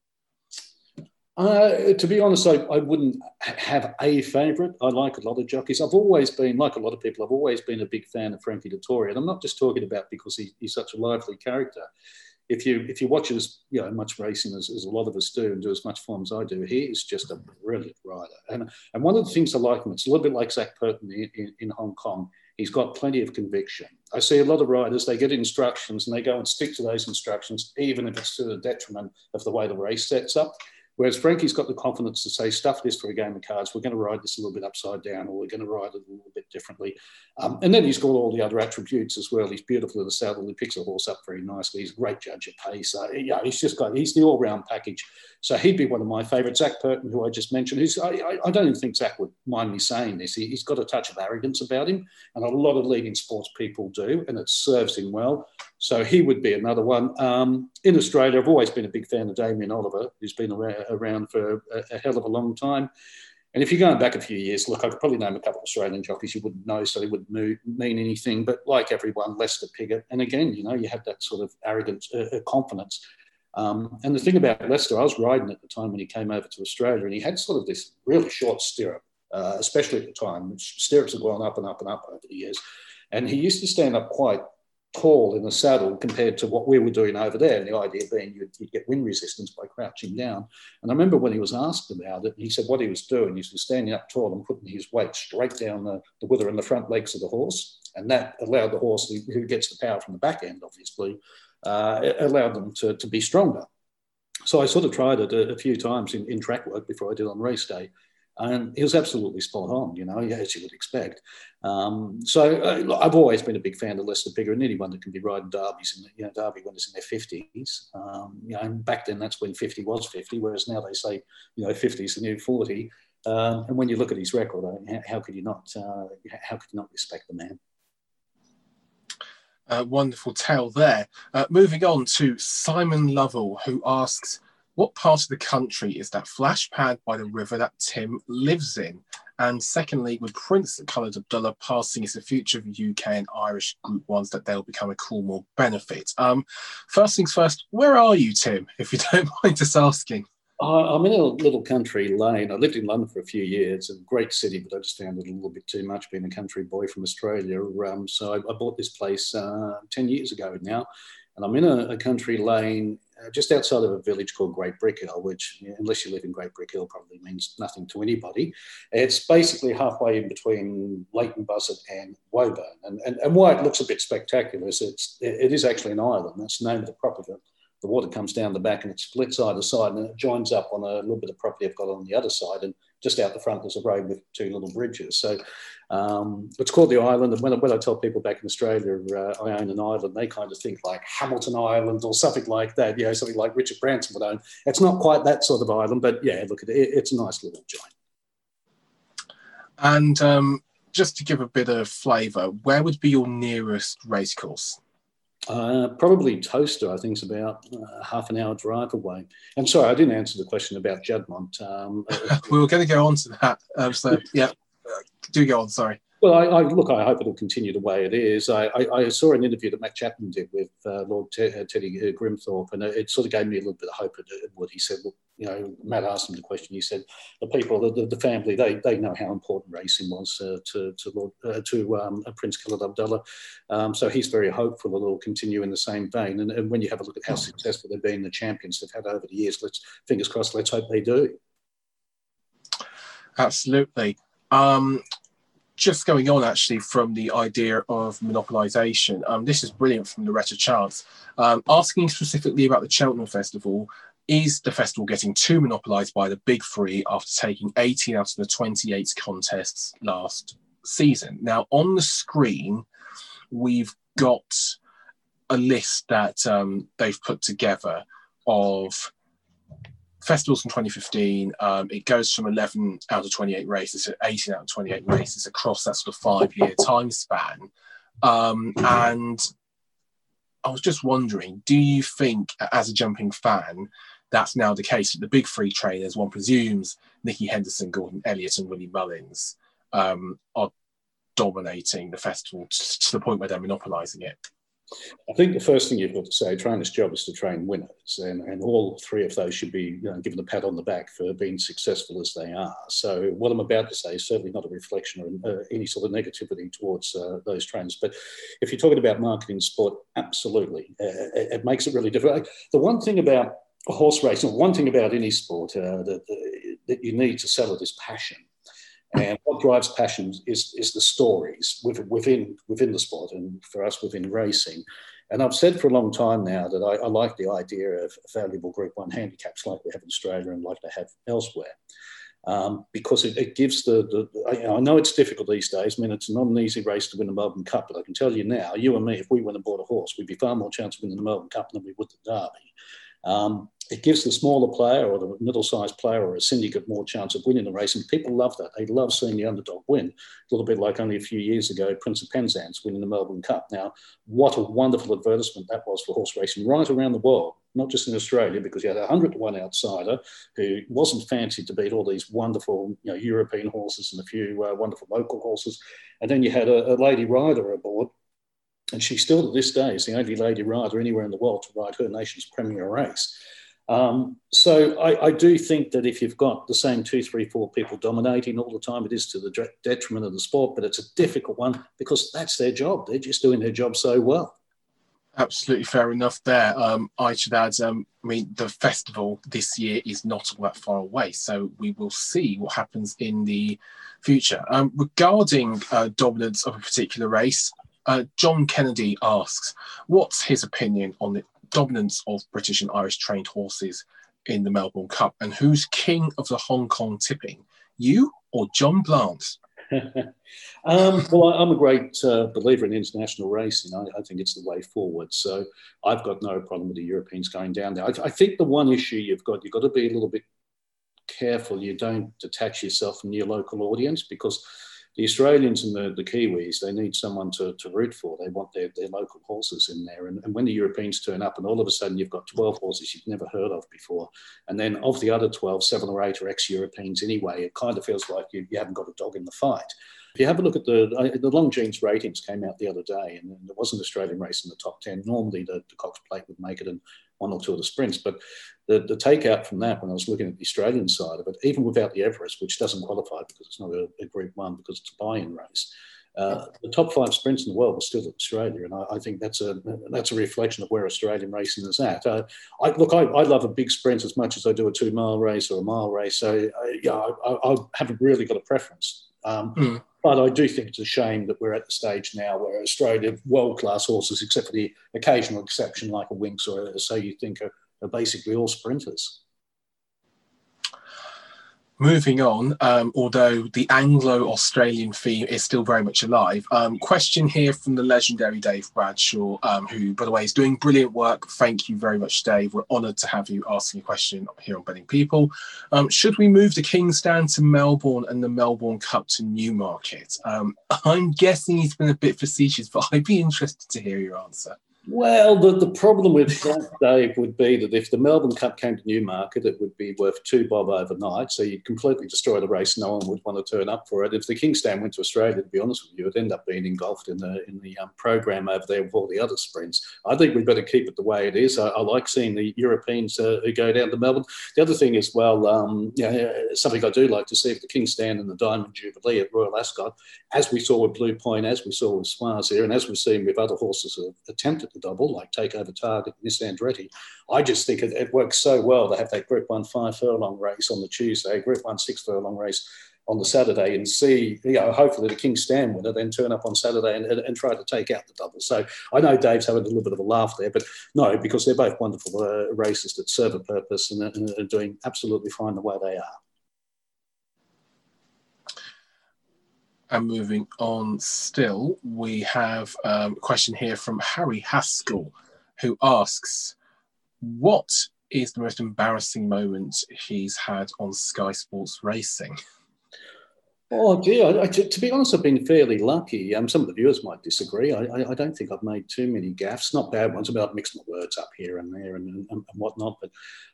Uh, to be honest, I, I wouldn't have a favourite. I like a lot of jockeys. I've always been, like a lot of people, I've always been a big fan of Frankie Dettori. And I'm not just talking about because he, he's such a lively character. If you if you watch as you know much racing as, as a lot of us do and do as much form as I do, he is just a brilliant rider. And and one of the things I like him, it's a little bit like Zac Purton in, in, in Hong Kong. He's got plenty of conviction. I see a lot of riders, they get instructions and they go and stick to those instructions, even if it's to the detriment of the way the race sets up. Whereas Frankie's got the confidence to say, stuff this for a game of cards. We're going to ride this a little bit upside down, or we're going to ride it a little bit differently. Um, and then he's got all the other attributes as well. He's beautiful in the saddle. He picks a horse up very nicely. He's a great judge of pace. Uh, yeah, he's just got, he's the all round package. So he'd be one of my favourites. Zac Purton, who I just mentioned, who's, I, I, don't even think Zac would mind me saying this. He, has got a touch of arrogance about him, and a lot of leading sports people do, and it serves him well. So he would be another one. Um, in Australia, I've always been a big fan of Damien Oliver, who's been around for a, a hell of a long time. And if you're going back a few years, look, I could probably name a couple of Australian jockeys you wouldn't know, so they wouldn't mean anything. But like everyone, Lester Piggott, and again, you know, you had that sort of arrogant uh, uh, confidence. Um, and the thing about Lester, I was riding at the time when he came over to Australia, and he had sort of this really short stirrup, uh, especially at the time. Stirrups have gone up and up and up over the years. And he used to stand up quite tall in the saddle compared to what we were doing over there. And the idea being you'd, you'd, get wind resistance by crouching down. And I remember when he was asked about it, he said what he was doing, he was standing up tall and putting his weight straight down the, the wither and the front legs of the horse. And that allowed the horse, who gets the power from the back end, obviously, uh, allowed them to, to be stronger. So I sort of tried it a, a few times in, in track work before I did on race day and he was absolutely spot on, you know, as you would expect. Um, so uh, I've always been a big fan of Lester Piggott and anyone that can be riding derbies, and you know, derby it's in their 50s. Um, you know, and back then that's when 50 was 50, whereas now they say, you know, 50 is the new 40. Um, and when you look at his record, I how, how, could you not, uh, how could you not respect the man? Uh, wonderful tale there. Uh, moving on to Simon Lovell, who asks, what part of the country is that flash pad by the river that Tim lives in? And secondly, with Prince Khalid Abdullah passing, is the future of UK and Irish Group Ones that they'll become a Coolmore benefit? Um, first things first, where are you, Tim, if you don't mind just asking? I'm in a little country lane. I lived in London for a few years, a great city, but I just found it a little bit too much being a country boy from Australia. Um, so I, I, bought this place uh, 10 years ago now, and I'm in a, a country lane uh, just outside of a village called Great Brickhill, which, unless you live in Great Brickhill, probably means nothing to anybody. It's basically halfway in between Leighton Buzzard and Woburn. And, and, and why it looks a bit spectacular is it's, it is actually an island. That's the name of the property. The water comes down the back and it splits either side and it joins up on a little bit of property I've got on the other side. And just out the front, there's a road with two little bridges. So um, it's called the island. And when, when I tell people back in Australia uh, I own an island, they kind of think like Hamilton Island or something like that, you know, something like Richard Branson would own. It's not quite that sort of island, but yeah, look at it. It's a nice little joint. And um, just to give a bit of flavour, where would be your nearest racecourse? Uh, probably Towcester, I think, is about uh, half an hour drive away. And sorry, I didn't answer the question about Juddmonte. Um, we were going to go on to that. Um, so, yeah, do go on. Sorry. Well, I, I, look. I hope it'll continue the way it is. I, I, I saw an interview that Matt Chapman did with uh, Lord Te- uh, Teddy uh, Grimthorpe, and it, sort of gave me a little bit of hope. At, what he said, look, you know, Matt asked him the question. He said, the people, the, the family, they, they know how important racing was uh, to to Lord uh, to um, Prince Khalid Abdullah. Um, so he's very hopeful that it'll continue in the same vein. And, and when you have a look at how successful they've been, the champions they've had over the years, let's fingers crossed. Let's hope they do. Absolutely. Um, just going on actually from the idea of monopolisation, um, this is brilliant from Loretta Chance. Um, asking specifically about the Cheltenham Festival, is the festival getting too monopolised by the big three after taking 18 out of the 28 contests last season? Now, on the screen, we've got a list that um, they've put together of festivals from 2015. Um, it goes from 11 out of 28 races to 18 out of 28 races across that sort of five year time span. Um, and I was just wondering, do you think, as a jumping fan, that's now the case that the big three trainers, one presumes Nicky Henderson, Gordon Elliott, and Willie Mullins, um, are dominating the festival to the point where they're monopolising it? I think the first thing you've got to say, trainers' job is to train winners, and, and all three of those should be you know, given a pat on the back for being successful as they are. So what I'm about to say is certainly not a reflection or uh, any sort of negativity towards uh, those trainers. But if you're talking about marketing sport, absolutely, uh, it, it, makes it really difficult. The one thing about horse racing, one thing about any sport uh, that, that you need to sell it is passion. And what drives passion is, is the stories within, within the sport and for us within racing. And I've said for a long time now that I, I like the idea of valuable Group 1 handicaps like we have in Australia and like they have elsewhere. Um, because it, it, gives the, the I, I, know it's difficult these days. I mean, it's not an easy race to win the Melbourne Cup, but I can tell you now, you and me, if we went and bought a horse, we'd be far more chance of winning the Melbourne Cup than we would the Derby. Um, it gives the smaller player or the middle-sized player or a syndicate more chance of winning the race, and people love that. They love seeing the underdog win. A little bit like only a few years ago, Prince of Penzance winning the Melbourne Cup. Now, what a wonderful advertisement that was for horse racing right around the world, not just in Australia, because you had a hundred to one outsider who wasn't fancied to beat all these wonderful, you know, European horses and a few uh, wonderful local horses, and then you had a, a lady rider aboard and she still to this day is the only lady rider anywhere in the world to ride her nation's premier race. Um, so I, I, do think that if you've got the same two, three, four people dominating all the time, it is to the detriment of the sport. But it's a difficult one because that's their job. They're just doing their job so well. Absolutely fair enough there. Um, I should add, um, I mean, the festival this year is not all that far away, so we will see what happens in the future. Um, regarding uh, dominance of a particular race, uh, John Kennedy asks, what's his opinion on the dominance of British and Irish trained horses in the Melbourne Cup, and who's king of the Hong Kong tipping, you or John Blant? um, well, I'm a great uh, believer in international racing. I, I, think it's the way forward. So I've got no problem with the Europeans going down there. I, I, think the one issue you've got, you've got to be a little bit careful you don't detach yourself from your local audience because the Australians and the, the Kiwis, they need someone to, to root for. They want their, their local horses in there. And, and when the Europeans turn up and all of a sudden you've got 12 horses you've never heard of before, and then of the other 12, seven or eight are ex-Europeans anyway, it kind of feels like you, you haven't got a dog in the fight. If you have a look at the the Longines ratings came out the other day, and there was an Australian race in the top ten. Normally, the, the Cox Plate would make it in one or two of the sprints, but the, the takeout from that, when I was looking at the Australian side of it, even without the Everest, which doesn't qualify because it's not a, a Group One because it's a buy-in race, uh, the top five sprints in the world are still at Australia, and I, I, think that's a that's a reflection of where Australian racing is at. Uh, I, look, I, I, love a big sprint as much as I do a two mile race or a mile race. So uh, yeah, I, I, haven't really got a preference. Um, mm. But I do think it's a shame that we're at the stage now where Australia, world class horses, except for the occasional exception like a Winx or a So You Think, are, are basically all sprinters. Moving on, um, although the Anglo Australian theme is still very much alive. Um, question here from the legendary Dave Bradshaw, um, who, by the way, is doing brilliant work. Thank you very much, Dave. We're honoured to have you asking a question here on Betting People. Um, should we move the King's Stand to Melbourne and the Melbourne Cup to Newmarket? Um, I'm guessing he's been a bit facetious, but I'd be interested to hear your answer. Well, the, the problem with that, Dave, would be that if the Melbourne Cup came to Newmarket, it would be worth two bob overnight. So you'd completely destroy the race. No one would want to turn up for it. If the King's Stand went to Australia, to be honest with you, it'd end up being engulfed in the in the um, program over there with all the other sprints. I think we'd better keep it the way it is. I, I like seeing the Europeans uh, who go down to Melbourne. The other thing is, well, um, something I do like to see if the King's Stand and the Diamond Jubilee at Royal Ascot, as we saw with Blue Point, as we saw with Choisir, and as we've seen with other horses who have attempted double, like Takeover Target, Miss Andretti. I just think it, it, works so well to have that Group 1 five furlong race on the Tuesday, Group 1 six furlong race on the Saturday and see, you know, hopefully the King's Stand winner then turn up on Saturday and, and, and, try to take out the double. So I know Dave's having a little bit of a laugh there, but no, because they're both wonderful uh, races that serve a purpose and, and are doing absolutely fine the way they are. And moving on still, we have um, a question here from Harry Haskell, who asks, What is the most embarrassing moment he's had on Sky Sports Racing? Oh dear, I, to, to, be honest, I've been fairly lucky. Um, some of the viewers might disagree. I, I, I, don't think I've made too many gaffes, not bad ones. I mean, I've mixed my words up here and there and, and, and whatnot. But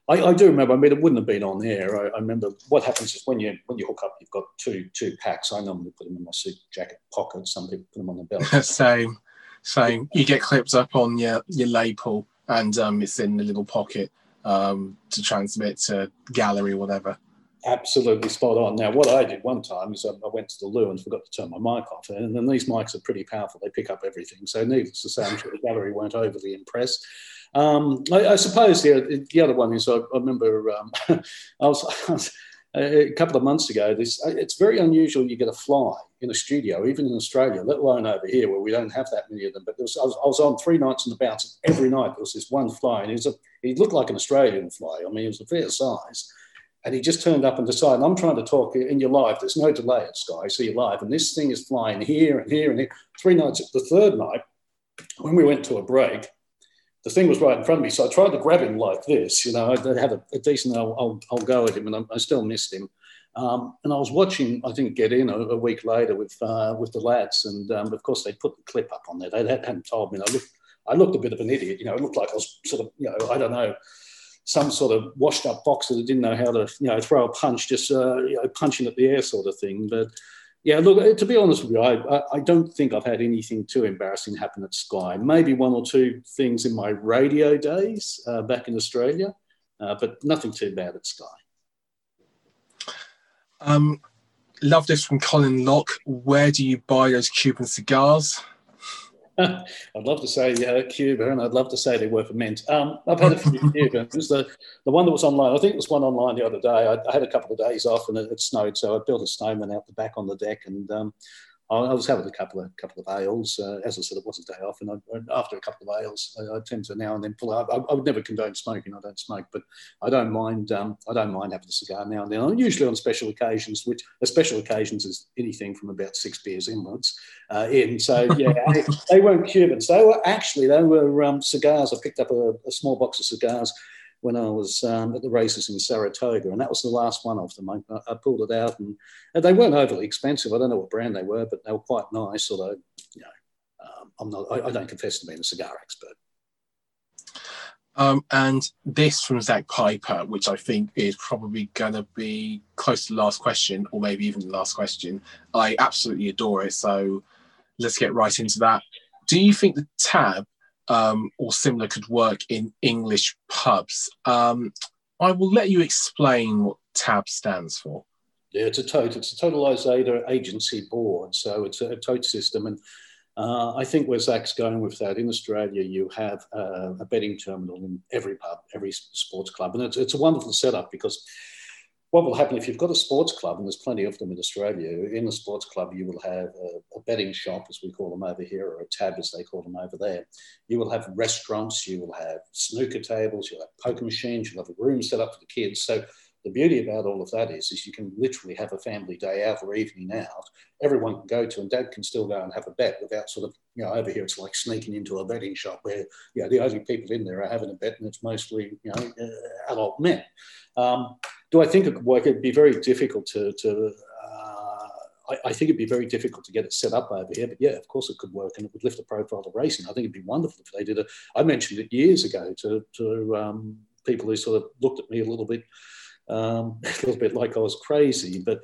I, do remember. I mean, it wouldn't have been on there. I, remember what happens is when you when you hook up, you've got two two packs. I normally put them in my suit jacket pocket. Some people put them on the belt. same, same. You get clipped up on your your lapel, and um, it's in the little pocket um, to transmit to gallery whatever absolutely spot on. Now, what I did one time is I, went to the loo and forgot to turn my mic off. And then these mics are pretty powerful, they pick up everything. So, needless to say, I'm sure the gallery weren't overly impressed. Um, I, I, suppose the, the other one is I, I remember um, I, was, a couple of months ago. This it's very unusual you get a fly in a studio, even in Australia, let alone over here where we don't have that many of them. But was, I, was, I, was, on three nights in the bounce, every night there was this one fly, and he, was a, he looked like an Australian fly. I mean, he was a fair size and he just turned up and decided, I'm trying to talk in your live. There's no delay at Sky, so you're live. And this thing is flying here and here and here. Three nights. The third night, when we went to a break, the thing was right in front of me. So I tried to grab him like this. You know, I had a, a decent, I'll, I'll, I'll, go at him, and I, I still missed him. Um, and I was watching, I think, get in a, a week later with uh, with the lads, and um, of course they put the clip up on there. They hadn't told me. I looked, I looked a bit of an idiot. You know, it looked like I was sort of, you know, I don't know some sort of washed up boxer that didn't know how to, you know, throw a punch, just, uh, you know, punching at the air sort of thing. But yeah, look, uh, to be honest with you, I, I don't think I've had anything too embarrassing happen at Sky. Maybe one or two things in my radio days uh, back in Australia, uh, but nothing too bad at Sky. Um, love this from Colin Locke. Where do you buy those Cuban cigars? I'd love to say uh, Cuba, and I'd love to say they were for mint. Um, I've had a few Cubans. The, the one that was online, I think it was one online the other day. I, I had a couple of days off and it, it, snowed, so I built a snowman out the back on the deck and um, I was having a couple of couple of ales. Uh, as I said, it was a day off, and I, after a couple of ales, I, I, tend to now and then pull out. I, I, would never condone smoking. I don't smoke, but I don't mind. Um, I don't mind having a cigar now and then. I'm usually on special occasions, which a special occasions is anything from about six beers inwards. Uh, in so yeah, they, they, weren't Cubans. They were actually they were um, cigars. I picked up a, a small box of cigars when I was um, at the races in Saratoga, and that was the last one of them. I, I pulled it out, and, and, they weren't overly expensive. I don't know what brand they were, but they were quite nice. Although, you know, um, I'm not. I, I, don't confess to being a cigar expert. Um, and this from Zach Piper, which I think is probably going to be close to the last question, or maybe even the last question. I absolutely adore it. So let's get right into that. Do you think the tab um, or similar could work in English pubs. Um, I will let you explain what TAB stands for. Yeah, it's a tote. It's a totalisator agency board. So it's a, a tote system. And uh, I think where Zach's going with that, in Australia, you have uh, a betting terminal in every pub, every sports club. And it's, it's a wonderful setup because what will happen if you've got a sports club, and there's plenty of them in Australia, in a sports club, you will have a, a, betting shop, as we call them over here, or a tab, as they call them over there. You will have restaurants, you will have snooker tables, you'll have poker machines, you'll have a room set up for the kids. So the beauty about all of that is, is you can literally have a family day out or evening out. Everyone can go to, and dad can still go and have a bet without sort of, you know, over here it's like sneaking into a betting shop where, you know, the only people in there are having a bet and it's mostly, you know, uh, adult men. Um, do I think it could work? It'd be very difficult to, to uh, I, I, think it'd be very difficult to get it set up over here. But yeah, of course it could work and it would lift the profile of racing. I think it'd be wonderful if they did it. I mentioned it years ago to, to um, people who sort of looked at me a little bit, um, a little bit like I was crazy. But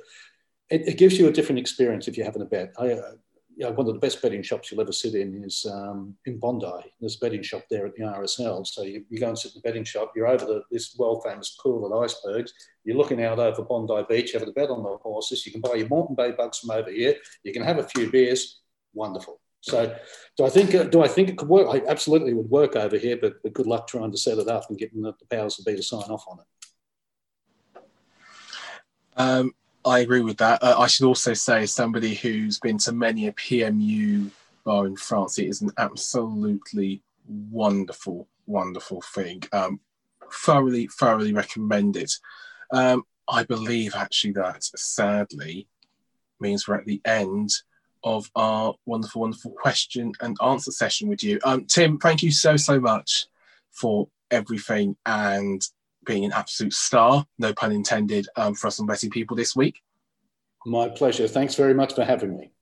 it, it, gives you a different experience if you're having a bet. I, uh, you know, one of the best betting shops you'll ever sit in is um, in Bondi. There's a betting shop there at the RSL. So you, you go and sit in the betting shop, you're over the, this world famous pool of icebergs, you're looking out over Bondi Beach, have a bet on the horses, you can buy your Moreton Bay bugs from over here, you can have a few beers, wonderful. So do I think uh, do I think it could work? I absolutely would work over here, but, but good luck trying to set it up and getting the powers to be to sign off on it. Um, I agree with that. Uh, I should also say, somebody who's been to many a PMU bar in France, it is an absolutely wonderful, wonderful thing. Um, thoroughly, thoroughly recommend it. Um, I believe actually that sadly means we're at the end of our wonderful, wonderful question and answer session with you. Um, Tim, thank you so, so much for everything. And being an absolute star, no pun intended, um, for us on Betting People this week. My pleasure. Thanks very much for having me.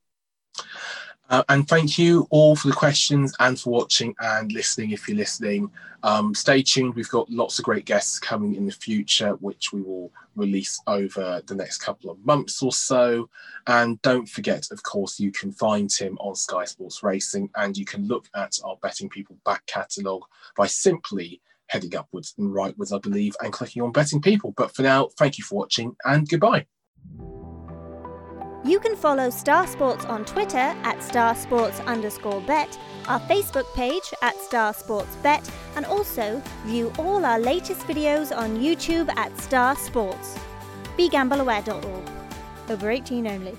Uh, and thank you all for the questions and for watching and listening if you're listening. Um, stay tuned. We've got lots of great guests coming in the future, which we will release over the next couple of months or so. And don't forget, of course, you can find him on Sky Sports Racing and you can look at our Betting People back catalogue by simply heading upwards and rightwards, I believe, and clicking on Betting People. But for now, thank you for watching and goodbye. You can follow Star Sports on Twitter at Star Sports underscore bet, our Facebook page at Star Sports Bet, and also view all our latest videos on YouTube at Star Sports. BeGambleAware.org. Over 18 only.